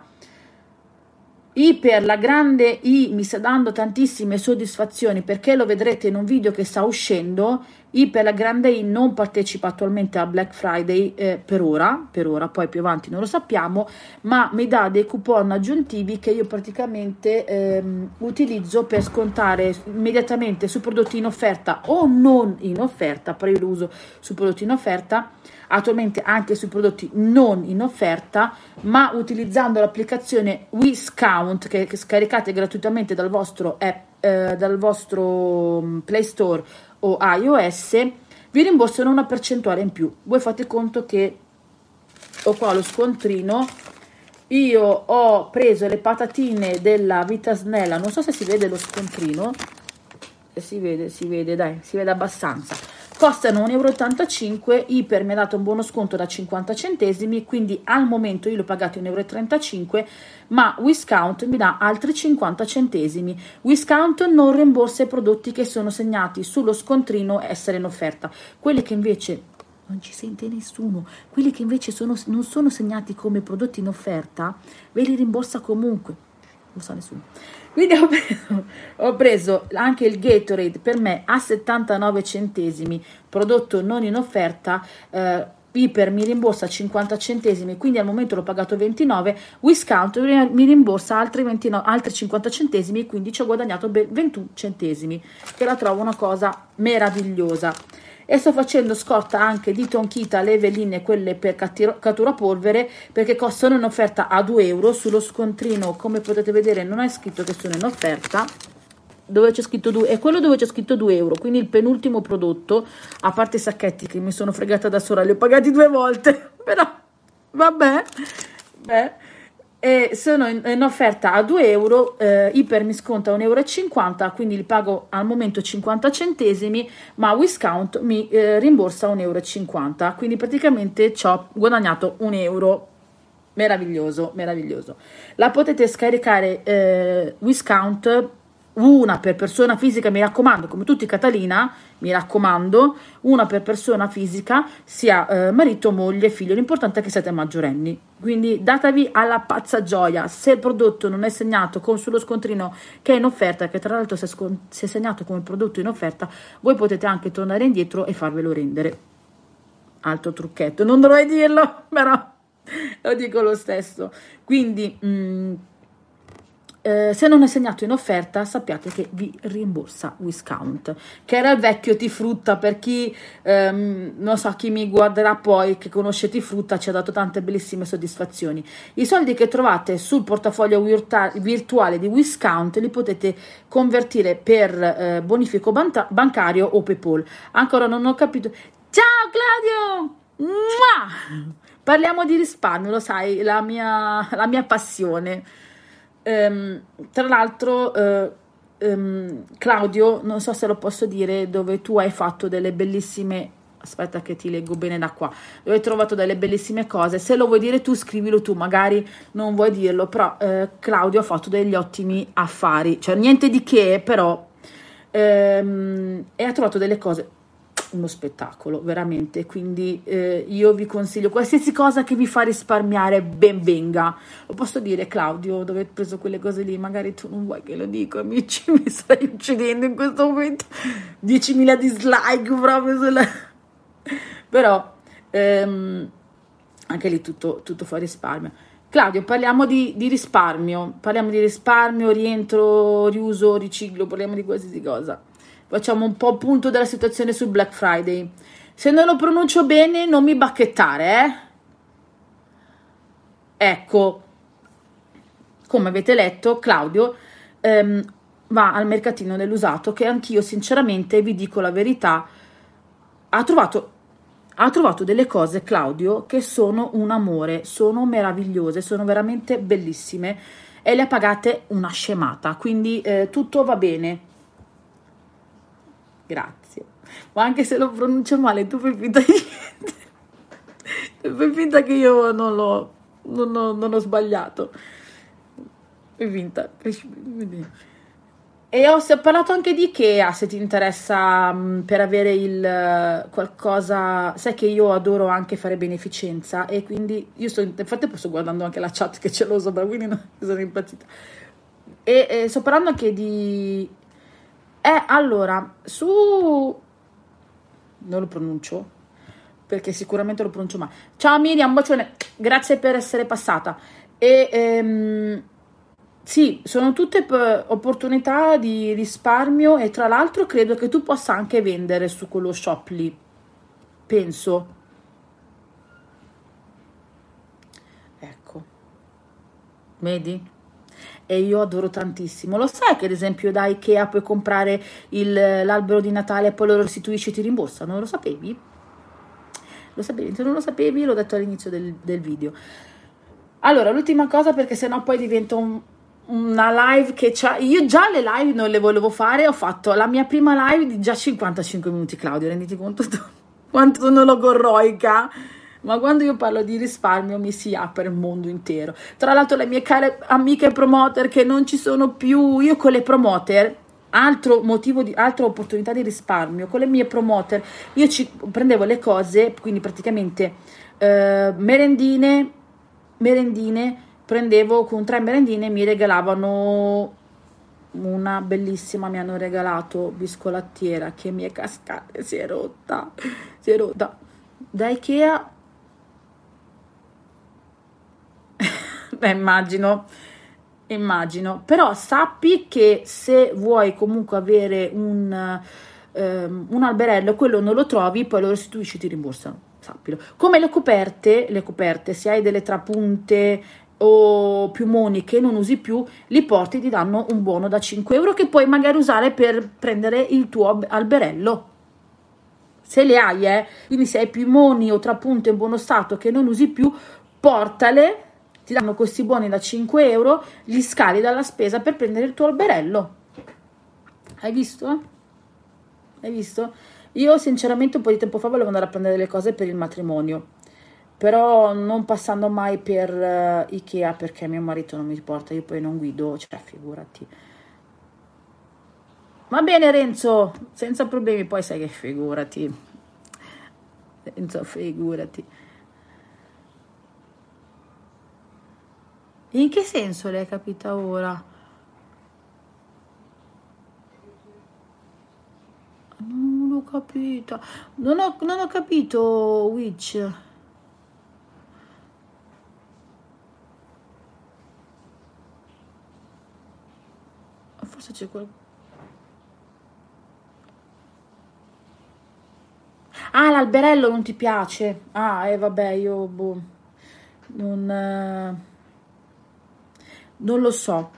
I per la grande I mi sta dando tantissime soddisfazioni perché lo vedrete in un video che sta uscendo. I per la grande I non partecipa attualmente a Black Friday eh, per ora, per ora, poi più avanti non lo sappiamo, ma mi dà dei coupon aggiuntivi che io praticamente ehm, utilizzo per scontare immediatamente su prodotti in offerta o non in offerta, però io lo uso su prodotti in offerta attualmente anche sui prodotti non in offerta, ma utilizzando l'applicazione Wiscount che, che scaricate gratuitamente dal vostro, app, eh, dal vostro mm, Play Store o iOS, vi rimborsano una percentuale in più. Voi fate conto che ho qua lo scontrino. Io ho preso le patatine della Vita Snella, non so se si vede lo scontrino, si vede, si vede, dai, si vede abbastanza costano 1,85 euro, Iper mi ha dato un buono sconto da 50 centesimi, quindi al momento io l'ho pagato 1,35 euro, ma Wiscount mi dà altri 50 centesimi. Wiscount non rimborsa i prodotti che sono segnati sullo scontrino essere in offerta, quelli che invece non ci sente nessuno, quelli che invece sono, non sono segnati come prodotti in offerta, ve li rimborsa comunque, non sa nessuno. Quindi ho preso, [LAUGHS] ho preso, anche il Gatorade per me a 79 centesimi, prodotto non in offerta. Eh, Piper mi rimborsa 50 centesimi, quindi al momento l'ho pagato 29, Wiscount mi rimborsa altri, 29, altri 50 centesimi, quindi ci ho guadagnato 21 centesimi, che la trovo una cosa meravigliosa e sto facendo scorta anche di Tonchita le veline quelle per cattura polvere perché costano in offerta a 2 euro. Sullo scontrino come potete vedere non è scritto che sono in offerta dove c'è scritto 2 è quello dove c'è scritto 2 euro quindi il penultimo prodotto a parte i sacchetti che mi sono fregata da sola li ho pagati due volte [LAUGHS] però vabbè beh e sono in, in, offerta a 2 euro, eh, Iper mi sconta 1,50 euro, quindi li pago al momento 50 centesimi, ma Wiscount mi eh, rimborsa 1,50 euro, quindi praticamente ci ho guadagnato 1 euro. Meraviglioso, meraviglioso. La potete scaricare eh, Wiscount una per persona fisica, mi raccomando, come tutti Catalina, mi raccomando, una per persona fisica, sia eh, marito, moglie, figlio, l'importante è che siate maggiorenni. Quindi datevi alla pazza gioia, se il prodotto non è segnato con sullo scontrino che è in offerta, che tra l'altro se è segnato come prodotto in offerta, voi potete anche tornare indietro e farvelo rendere. Altro trucchetto, non dovrei dirlo, [LAUGHS] però lo dico lo stesso. Quindi... Mh, mm, eh, se non è segnato in offerta sappiate che vi rimborsa Wiscount che era il vecchio Tifrutta per chi ehm, non so chi mi guarderà poi che conosce Tifrutta ci ha dato tante bellissime soddisfazioni. I soldi che trovate sul portafoglio virta- virtuale di Wiscount li potete convertire per eh, bonifico banta- bancario o Paypal. Ancora non ho capito. Ciao Claudio! Mua! parliamo di risparmio lo sai la mia, la mia passione Um, tra l'altro, uh, um, Claudio, non so se lo posso dire, dove tu hai fatto delle bellissime. Aspetta, che ti leggo bene da qua. Dove hai trovato delle bellissime cose. Se lo vuoi dire tu, scrivilo tu. Magari non vuoi dirlo, però uh, Claudio ha fatto degli ottimi affari. Cioè, niente di che, però. Um, e ha trovato delle cose uno spettacolo, veramente. Quindi eh, io vi consiglio qualsiasi cosa che vi fa risparmiare, ben venga. Lo posso dire, Claudio, dove hai preso quelle cose lì? Magari tu non vuoi che lo dico, amici, [LAUGHS] mi stai uccidendo in questo momento. 10.000 dislike proprio sulla... [LAUGHS] Però ehm, anche lì tutto, tutto fa risparmio. Claudio, parliamo di, di, risparmio, parliamo di risparmio, rientro, riuso, riciclo, parliamo di qualsiasi cosa facciamo un po' punto della situazione sul Black Friday. Se non lo pronuncio bene, non mi bacchettare, eh? Ecco, come avete letto, Claudio ehm, va al mercatino dell'usato che anch'io sinceramente vi dico la verità ha trovato ha trovato delle cose, Claudio, che sono un amore, sono meravigliose, sono veramente bellissime e le ha pagate una scemata, quindi eh, tutto va bene. Grazie. Ma anche se lo pronuncio male, tu fai finta di fai finta che io non l'ho non ho, non ho sbagliato. Fai finta. E ho parlato anche di Ikea, se ti interessa um, per avere il uh, qualcosa, sai che io adoro anche fare beneficenza e quindi io sto, infatti sto guardando anche la chat che ce l'ho sopra, quindi non, sono impazzita. E, e sto parlando anche di... Eh, allora, su... non lo pronuncio, perché sicuramente lo pronuncio male. Ciao Miriam, bacione, grazie per essere passata. E... Ehm, sì, sono tutte opportunità di risparmio e tra l'altro credo che tu possa anche vendere su quello shop lì. Penso. Ecco. Vedi? E io adoro tantissimo. Lo sai che ad esempio da Ikea puoi comprare il, l'albero di Natale e poi lo restituisci e ti rimborsano? Lo sapevi? Lo sapevi? Se non lo sapevi l'ho detto all'inizio del, del video. Allora, l'ultima cosa perché sennò poi diventa un, una live che c'ha. Io già le live non le volevo fare, ho fatto la mia prima live di già 55 minuti, Claudio. Renditi conto [LAUGHS] quanto sono logorroica. Ma quando io parlo di risparmio mi si apre il mondo intero. Tra l'altro, le mie care amiche promoter che non ci sono più, io con le promoter, altro motivo di altra opportunità di risparmio, con le mie promoter, io ci prendevo le cose, quindi praticamente eh, merendine, merendine prendevo con tre merendine mi regalavano una bellissima mi hanno regalato biscolattiera che mi è cascata si è rotta si è rotta da Ikea beh [LAUGHS] immagino immagino. Però sappi che se vuoi comunque avere un, um, un alberello quello non lo trovi poi lo restituisci e ti rimborsano. Sappilo. Come le coperte le coperte se hai delle trapunte o piumoni che non usi più, li porti e ti danno un buono da 5 euro che puoi magari usare per prendere il tuo alberello. Se le hai, eh, quindi se hai piumoni o trapunte in buono stato che non usi più, portale, ti danno questi buoni da 5 euro, li scavi dalla spesa per prendere il tuo alberello. Hai visto? Hai visto? Io sinceramente un po' di tempo fa volevo andare a prendere le cose per il matrimonio però non passando mai per uh, Ikea perché mio marito non mi porta, io poi non guido, cioè figurati. Va bene Renzo, senza problemi, poi sai che figurati. Renzo, figurati. In che senso l'hai capita ora? Non l'ho capita. Non ho, non ho capito, Witch. forse c'è qualcuno. Ah, l'alberello non ti piace? Ah, e eh, vabbè, io boh, non, eh, non lo so.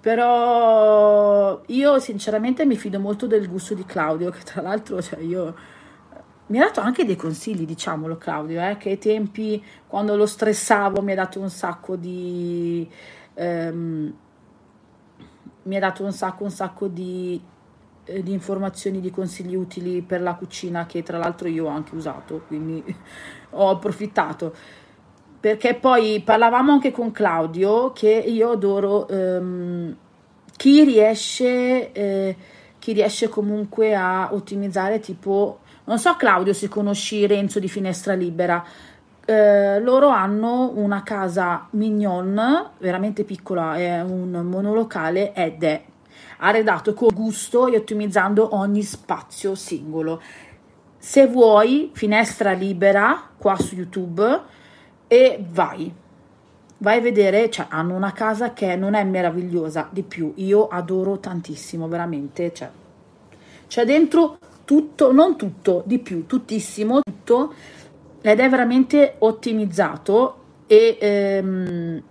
Però io sinceramente mi fido molto del gusto di Claudio, che tra l'altro, cioè io mi ha dato anche dei consigli, diciamolo Claudio, eh, che ai tempi quando lo stressavo mi ha dato un sacco di... Ehm, mi ha dato un sacco, un sacco di, eh, di, informazioni, di consigli utili per la cucina che tra l'altro io ho anche usato, quindi [LAUGHS] ho approfittato. Perché poi parlavamo anche con Claudio che io adoro ehm, chi riesce, eh, chi riesce comunque a ottimizzare tipo, non so Claudio se conosci Renzo di Finestra Libera, eh, loro hanno una casa mignon, veramente piccola, è un monolocale ed è arredato con gusto e ottimizzando ogni spazio singolo. Se vuoi, finestra libera qua su YouTube e vai. Vai a vedere, cioè hanno una casa che non è meravigliosa di più. Io adoro tantissimo, veramente. Cioè, c'è dentro tutto, non tutto, di più, tuttissimo, tutto ed è veramente ottimizzato e ehm,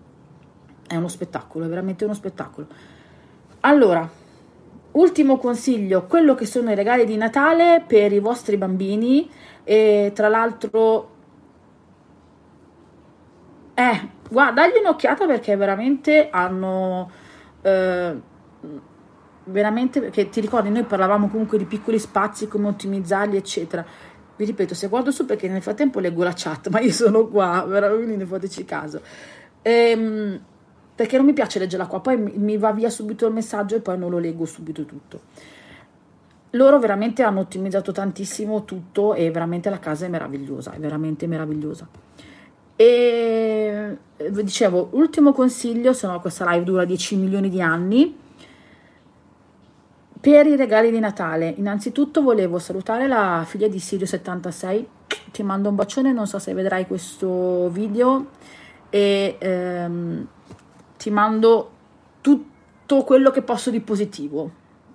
è uno spettacolo, è veramente uno spettacolo. Allora, ultimo consiglio, quello che sono i regali di Natale per i vostri bambini e tra l'altro eh, guarda, dagli un'occhiata perché veramente hanno eh, veramente perché ti ricordi noi parlavamo comunque di piccoli spazi come ottimizzarli eccetera. Vi ripeto se guardo su perché nel frattempo leggo la chat [LAUGHS] ma io sono qua quindi ne fateci caso. Ehm, perché non mi piace leggerla qua poi mi va via subito il messaggio e poi non lo leggo subito tutto. Loro veramente hanno ottimizzato tantissimo tutto e veramente la casa è meravigliosa è veramente meravigliosa e dicevo ultimo consiglio se no questa live dura 10 milioni di anni per i regali di Natale, innanzitutto volevo salutare la figlia di Sirio76, ti mando un bacione, non so se vedrai questo video. E ehm, ti mando tutto quello che posso di positivo.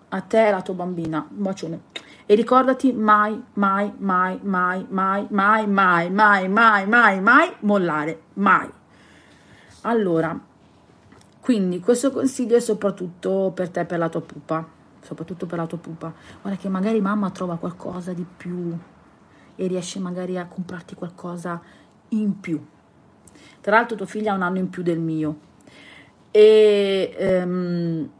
A te e alla tua bambina, un bacione. E ricordati mai, mai, mai, mai, mai, mai, mai, mai, mai, mai, mai mollare, mai. Allora, quindi questo consiglio è soprattutto per te e per la tua pupa soprattutto per la tua pupa, guarda che magari mamma trova qualcosa di più e riesce magari a comprarti qualcosa in più. Tra l'altro tua figlia ha un anno in più del mio. E um,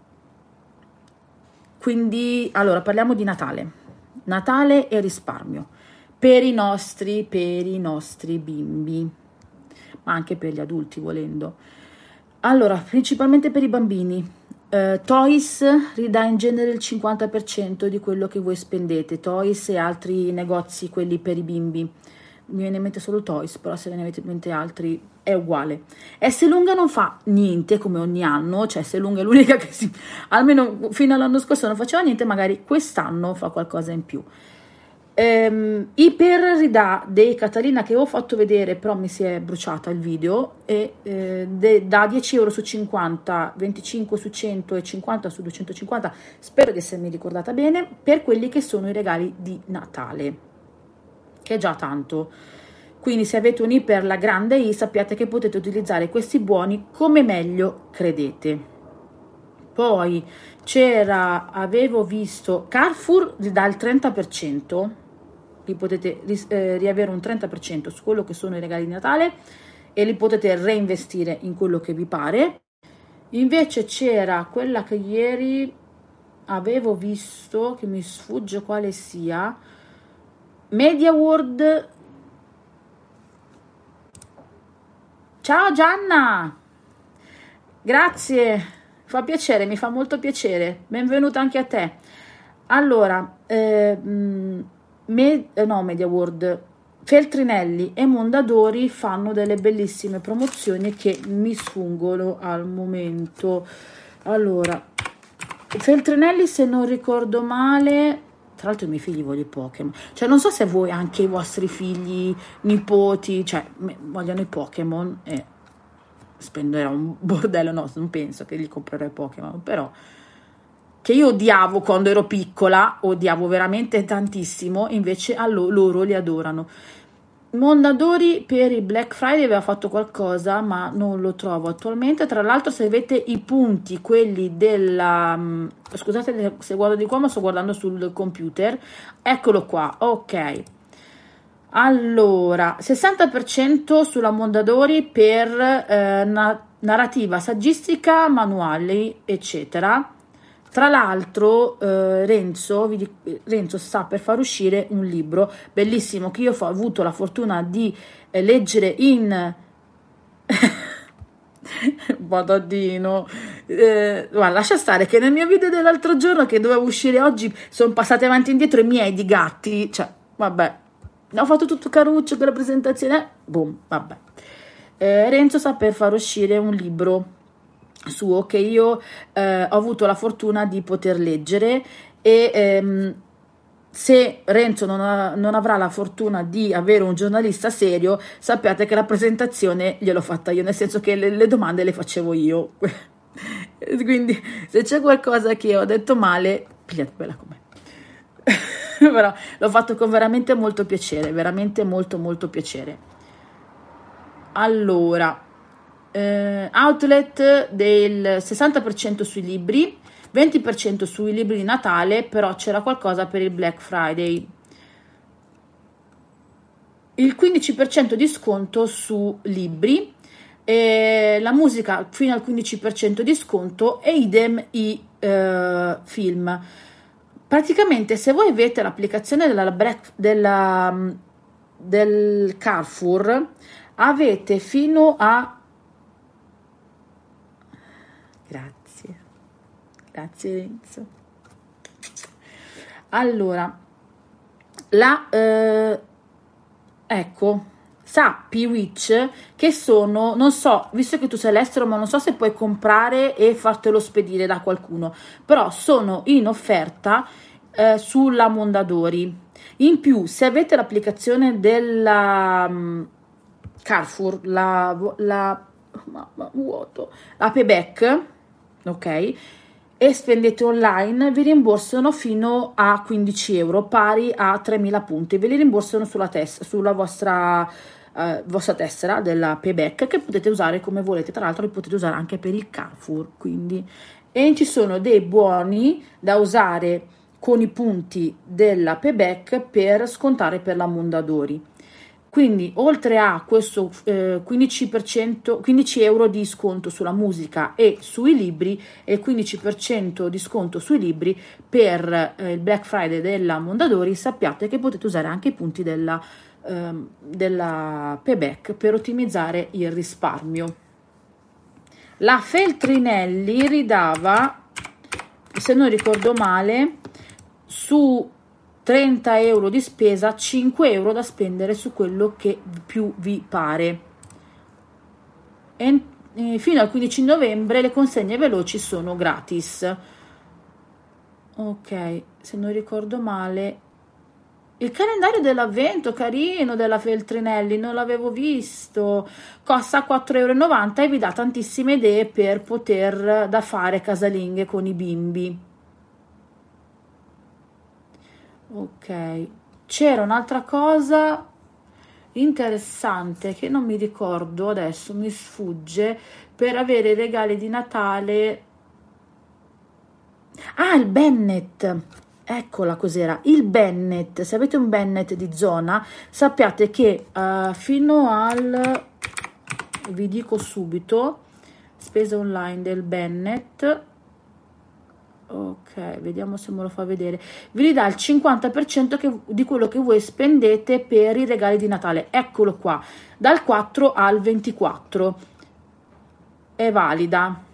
quindi, allora, parliamo di Natale. Natale e risparmio per i nostri, per i nostri bimbi, ma anche per gli adulti volendo. Allora, principalmente per i bambini, Uh, Toys ridà in genere il 50% di quello che voi spendete, Toys e altri negozi, quelli per i bimbi. Mi viene in mente solo Toys, però se ve ne avete in mente altri è uguale. S lunga non fa niente come ogni anno, cioè S lunga è l'unica [LAUGHS] che si, almeno fino all'anno scorso non faceva niente, magari quest'anno fa qualcosa in più. Um, Iper ridà dei Catalina che ho fatto vedere, però mi si è bruciata il video, e eh, de, da 10 euro su 50, 25 su 100 e 50 su 250, spero di essermi ricordata bene, per quelli che sono i regali di Natale, che è già tanto. Quindi se avete un Iper la grande I sappiate che potete utilizzare questi buoni come meglio credete. Poi c'era, avevo visto, Carrefour dà il 30%, li potete eh, riavere un 30% su quello che sono i regali di Natale e li potete reinvestire in quello che vi pare. Invece c'era quella che ieri avevo visto, che mi sfugge quale sia, Media World. Ciao Gianna! Grazie, fa piacere, mi fa molto piacere. Benvenuta anche a te. Allora, eh, me, eh, no, Media World, Feltrinelli e Mondadori fanno delle bellissime promozioni che mi sfuggono al momento. Allora, Feltrinelli, se non ricordo male, tra l'altro i miei figli vogliono i Pokémon. Cioè, non so se voi anche i vostri figli, nipoti, cioè, vogliono i Pokémon e spenderò un [LAUGHS] bordello, no, non penso che gli comprerò i Pokémon, però che io odiavo quando ero piccola, odiavo veramente tantissimo, invece a loro, loro li adorano. Mondadori per il Black Friday aveva fatto qualcosa, ma non lo trovo attualmente. Tra l'altro, se avete i punti, quelli della. Mm, scusate se guardo di qua, ma sto guardando sul computer. Eccolo qua, ok. Allora, 60% sulla Mondadori per eh, na- narrativa saggistica, manuali, eccetera tra l'altro eh, Renzo, Renzo, sta per far uscire un libro bellissimo che io ho avuto la fortuna di eh, leggere in... [LAUGHS] Badaddino, eh, guarda, lascia stare che nel mio video dell'altro giorno che doveva uscire oggi sono passati avanti e indietro i miei di gatti, cioè, vabbè, ho fatto tutto caruccio con la presentazione, boom, vabbè. Eh, Renzo sta per far uscire un libro suo che io eh, ho avuto la fortuna di poter leggere e ehm, se Renzo non, ha, non, avrà la fortuna di avere un giornalista serio, sappiate che la presentazione gliel'ho fatta io, nel senso che le, le domande le facevo io. [LAUGHS] Quindi se c'è qualcosa che ho detto male, pigliatela con me. [LAUGHS] Però l'ho fatto con veramente molto piacere, veramente molto molto piacere. Allora, eh, outlet del 60% sui libri, 20% sui libri di Natale, però c'era qualcosa per il Black Friday. Il 15% di sconto su libri, la musica fino al 15% di sconto e idem i eh, film. Praticamente se voi avete l'applicazione della, della, del Carrefour avete fino a grazie grazie Renzo allora la eh, ecco sappi Witch che sono non so visto che tu sei all'estero ma non so se puoi comprare e fartelo spedire da qualcuno però sono in offerta eh, sulla Mondadori in più se avete l'applicazione della um, Carrefour la, la, mamma, vuoto, la payback, ok? E spendete online, vi rimborsano fino a 15 euro, pari a 3.000 punti. Ve li rimborsano sulla, tes- sulla vostra, eh, vostra tessera della payback che potete usare come volete. Tra l'altro, li potete usare anche per il Carrefour. Quindi, e ci sono dei buoni da usare con i punti della payback per scontare per la Mondadori. Quindi, oltre a questo eh, 15%, 15 euro di sconto sulla musica e sui libri e 15% di sconto sui libri per eh, il Black Friday della Mondadori, sappiate che potete usare anche i punti della, eh, della payback per ottimizzare il risparmio. La Feltrinelli ridava, se non ricordo male, su 30 euro di spesa, 5 euro da spendere su quello che più vi pare. E, e fino al 15 novembre le consegne veloci sono gratis. Ok, se non ricordo male, il calendario dell'avvento carino della Feltrinelli, non l'avevo visto. Costa 4,90 euro e vi dà tantissime idee per poter da fare casalinghe con i bimbi. Ok, c'era un'altra cosa interessante che non mi ricordo adesso, mi sfugge, per avere i regali di Natale. Ah, il Bennett. Eccola cos'era, il Bennett. Se avete un Bennett di zona, sappiate che uh, fino al vi dico subito spesa online del Bennett ok vediamo se me lo fa vedere. Vi ridà il 50% che, di quello che voi spendete per i regali di Natale. Eccolo qua dal 4 al 24 è valida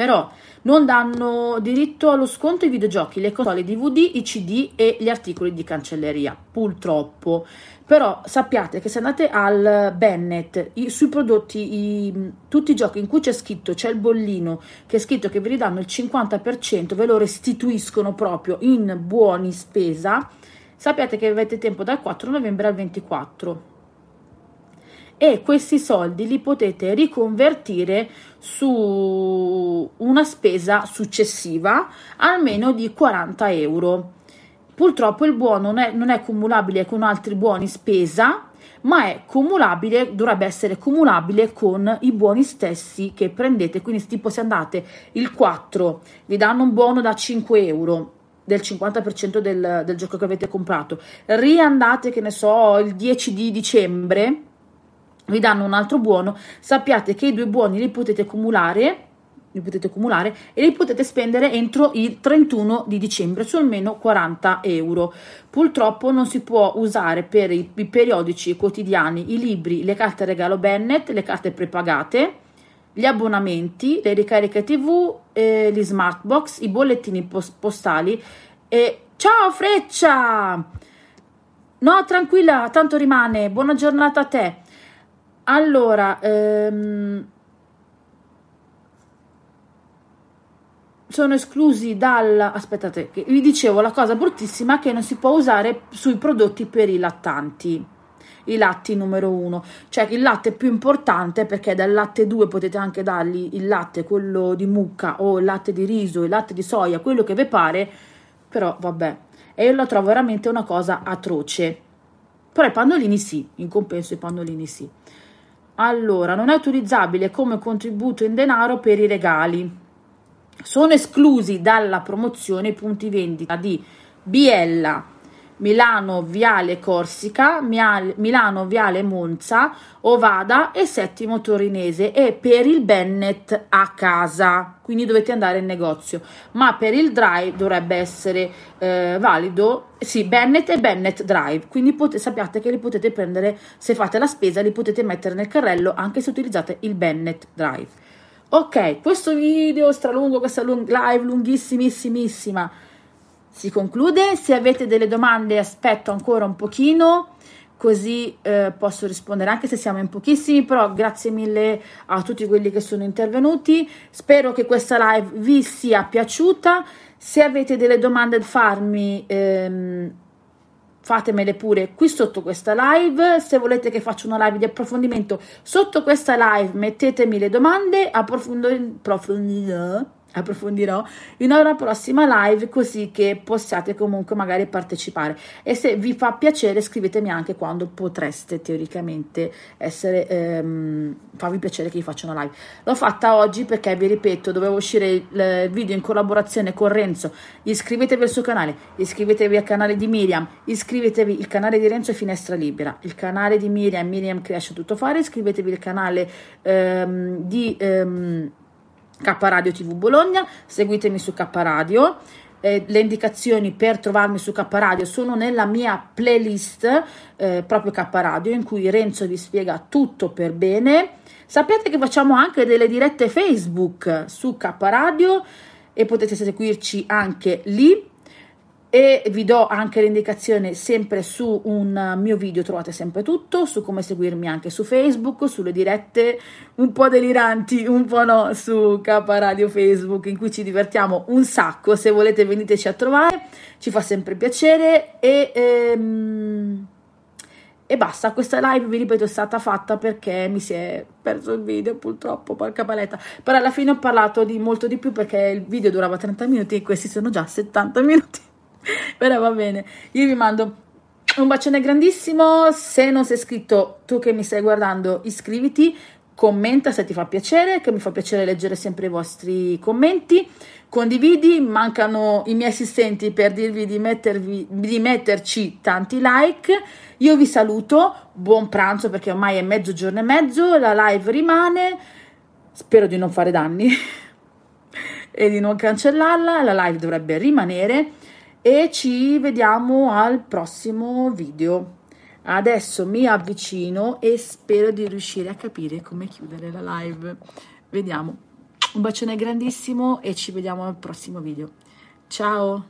però non danno diritto allo sconto i videogiochi, le console DVD, i CD e gli articoli di cancelleria, purtroppo. Però sappiate che se andate al Bennett, i, sui prodotti, i, tutti i giochi in cui c'è scritto, c'è il bollino che è scritto che vi ridanno il 50%, ve lo restituiscono proprio in buoni spesa, sappiate che avete tempo dal 4 novembre al 24 e questi soldi li potete riconvertire su una spesa successiva almeno di 40 euro. Purtroppo il buono non è, non è cumulabile con altri buoni spesa, ma è cumulabile, dovrebbe essere cumulabile con i buoni stessi che prendete. Quindi, tipo, se andate il 4, vi danno un buono da 5 euro del 50% del, del gioco che avete comprato, riandate, che ne so, il 10 di dicembre vi danno un altro buono, sappiate che i due buoni li potete accumulare li potete accumulare e li potete spendere entro il 31 di dicembre su almeno 40 euro. Purtroppo non si può usare per i, i periodici quotidiani, i libri, le carte regalo Bennett, le carte prepagate, gli abbonamenti, le ricariche TV, eh, gli smart box, i bollettini post- postali e ciao Freccia! No, tranquilla, tanto rimane. Buona giornata a te. Allora, ehm, sono esclusi dal... aspettate, vi dicevo la cosa bruttissima che non si può usare sui prodotti per i lattanti i latti numero uno, cioè il latte più importante perché dal latte 2 potete anche dargli il latte, quello di mucca o il latte di riso, il latte di soia, quello che vi pare, però vabbè, e io lo trovo veramente una cosa atroce. Però i pannolini sì, in compenso i pannolini sì. Allora, non è utilizzabile come contributo in denaro per i regali. Sono esclusi dalla promozione i punti vendita di Biella, Milano Viale Corsica, Milano Viale Monza, Ovada e Settimo Torinese e per il Bennett a casa, quindi dovete andare in negozio, ma per il Drive dovrebbe essere eh, valido, sì, Bennett e Bennett Drive, quindi pot- sappiate che li potete prendere se fate la spesa, li potete mettere nel carrello anche se utilizzate il Bennett Drive. Ok, questo video stralungo, questa lung- live lunghissimissimissima si conclude. Se avete delle domande aspetto ancora un pochino così eh, posso rispondere anche se siamo in pochissimi, però grazie mille a tutti quelli che sono intervenuti. Spero che questa live vi sia piaciuta. Se avete delle domande da farmi, ehm, fatemele pure qui sotto questa live. Se volete che faccia una live di approfondimento sotto questa live, mettetemi le domande, approfondirò approfondirò in una prossima live così che possiate comunque magari partecipare. E se vi fa piacere scrivetemi anche quando potreste teoricamente essere ehm, farvi piacere che vi faccia una live. L'ho fatta oggi perché vi ripeto dovevo uscire il video in collaborazione con Renzo. Iscrivetevi al suo canale iscrivetevi al canale di Miriam iscrivetevi il canale di Renzo è Finestra Libera. Il canale di Miriam Miriam Cresce Tutto Fare iscrivetevi al canale ehm, di ehm, K Radio TV Bologna, seguitemi su K Radio. Eh, le indicazioni per trovarmi su K Radio sono nella mia playlist eh, proprio K Radio in cui Renzo vi spiega tutto per bene. Sapete che facciamo anche delle dirette Facebook su K Radio e potete seguirci anche lì e vi do anche l'indicazione sempre su un mio video trovate sempre tutto su come seguirmi anche su Facebook sulle dirette un po' deliranti un po' no su K Radio Facebook in cui ci divertiamo un sacco se volete veniteci a trovare ci fa sempre piacere e ehm, e basta, questa live vi ripeto è stata fatta perché mi si è perso il video purtroppo, porca paletta. Però alla fine ho parlato di molto di più perché il video durava 30 minuti e questi sono già 70 minuti. [LAUGHS] Però va bene, io vi mando un bacione grandissimo. Se non sei iscritto, tu che mi stai guardando, iscriviti, commenta se ti fa piacere, che mi fa piacere leggere sempre i vostri commenti. Condividi, mancano i miei assistenti per dirvi di, mettervi, di metterci tanti like. Io vi saluto, buon pranzo perché ormai è mezzogiorno e mezzo, la live rimane. Spero di non fare danni [LAUGHS] e di non cancellarla, la live dovrebbe rimanere e ci vediamo al prossimo video. Adesso mi avvicino e spero di riuscire a capire come chiudere la live. Vediamo. Un bacione grandissimo e ci vediamo al prossimo video. Ciao!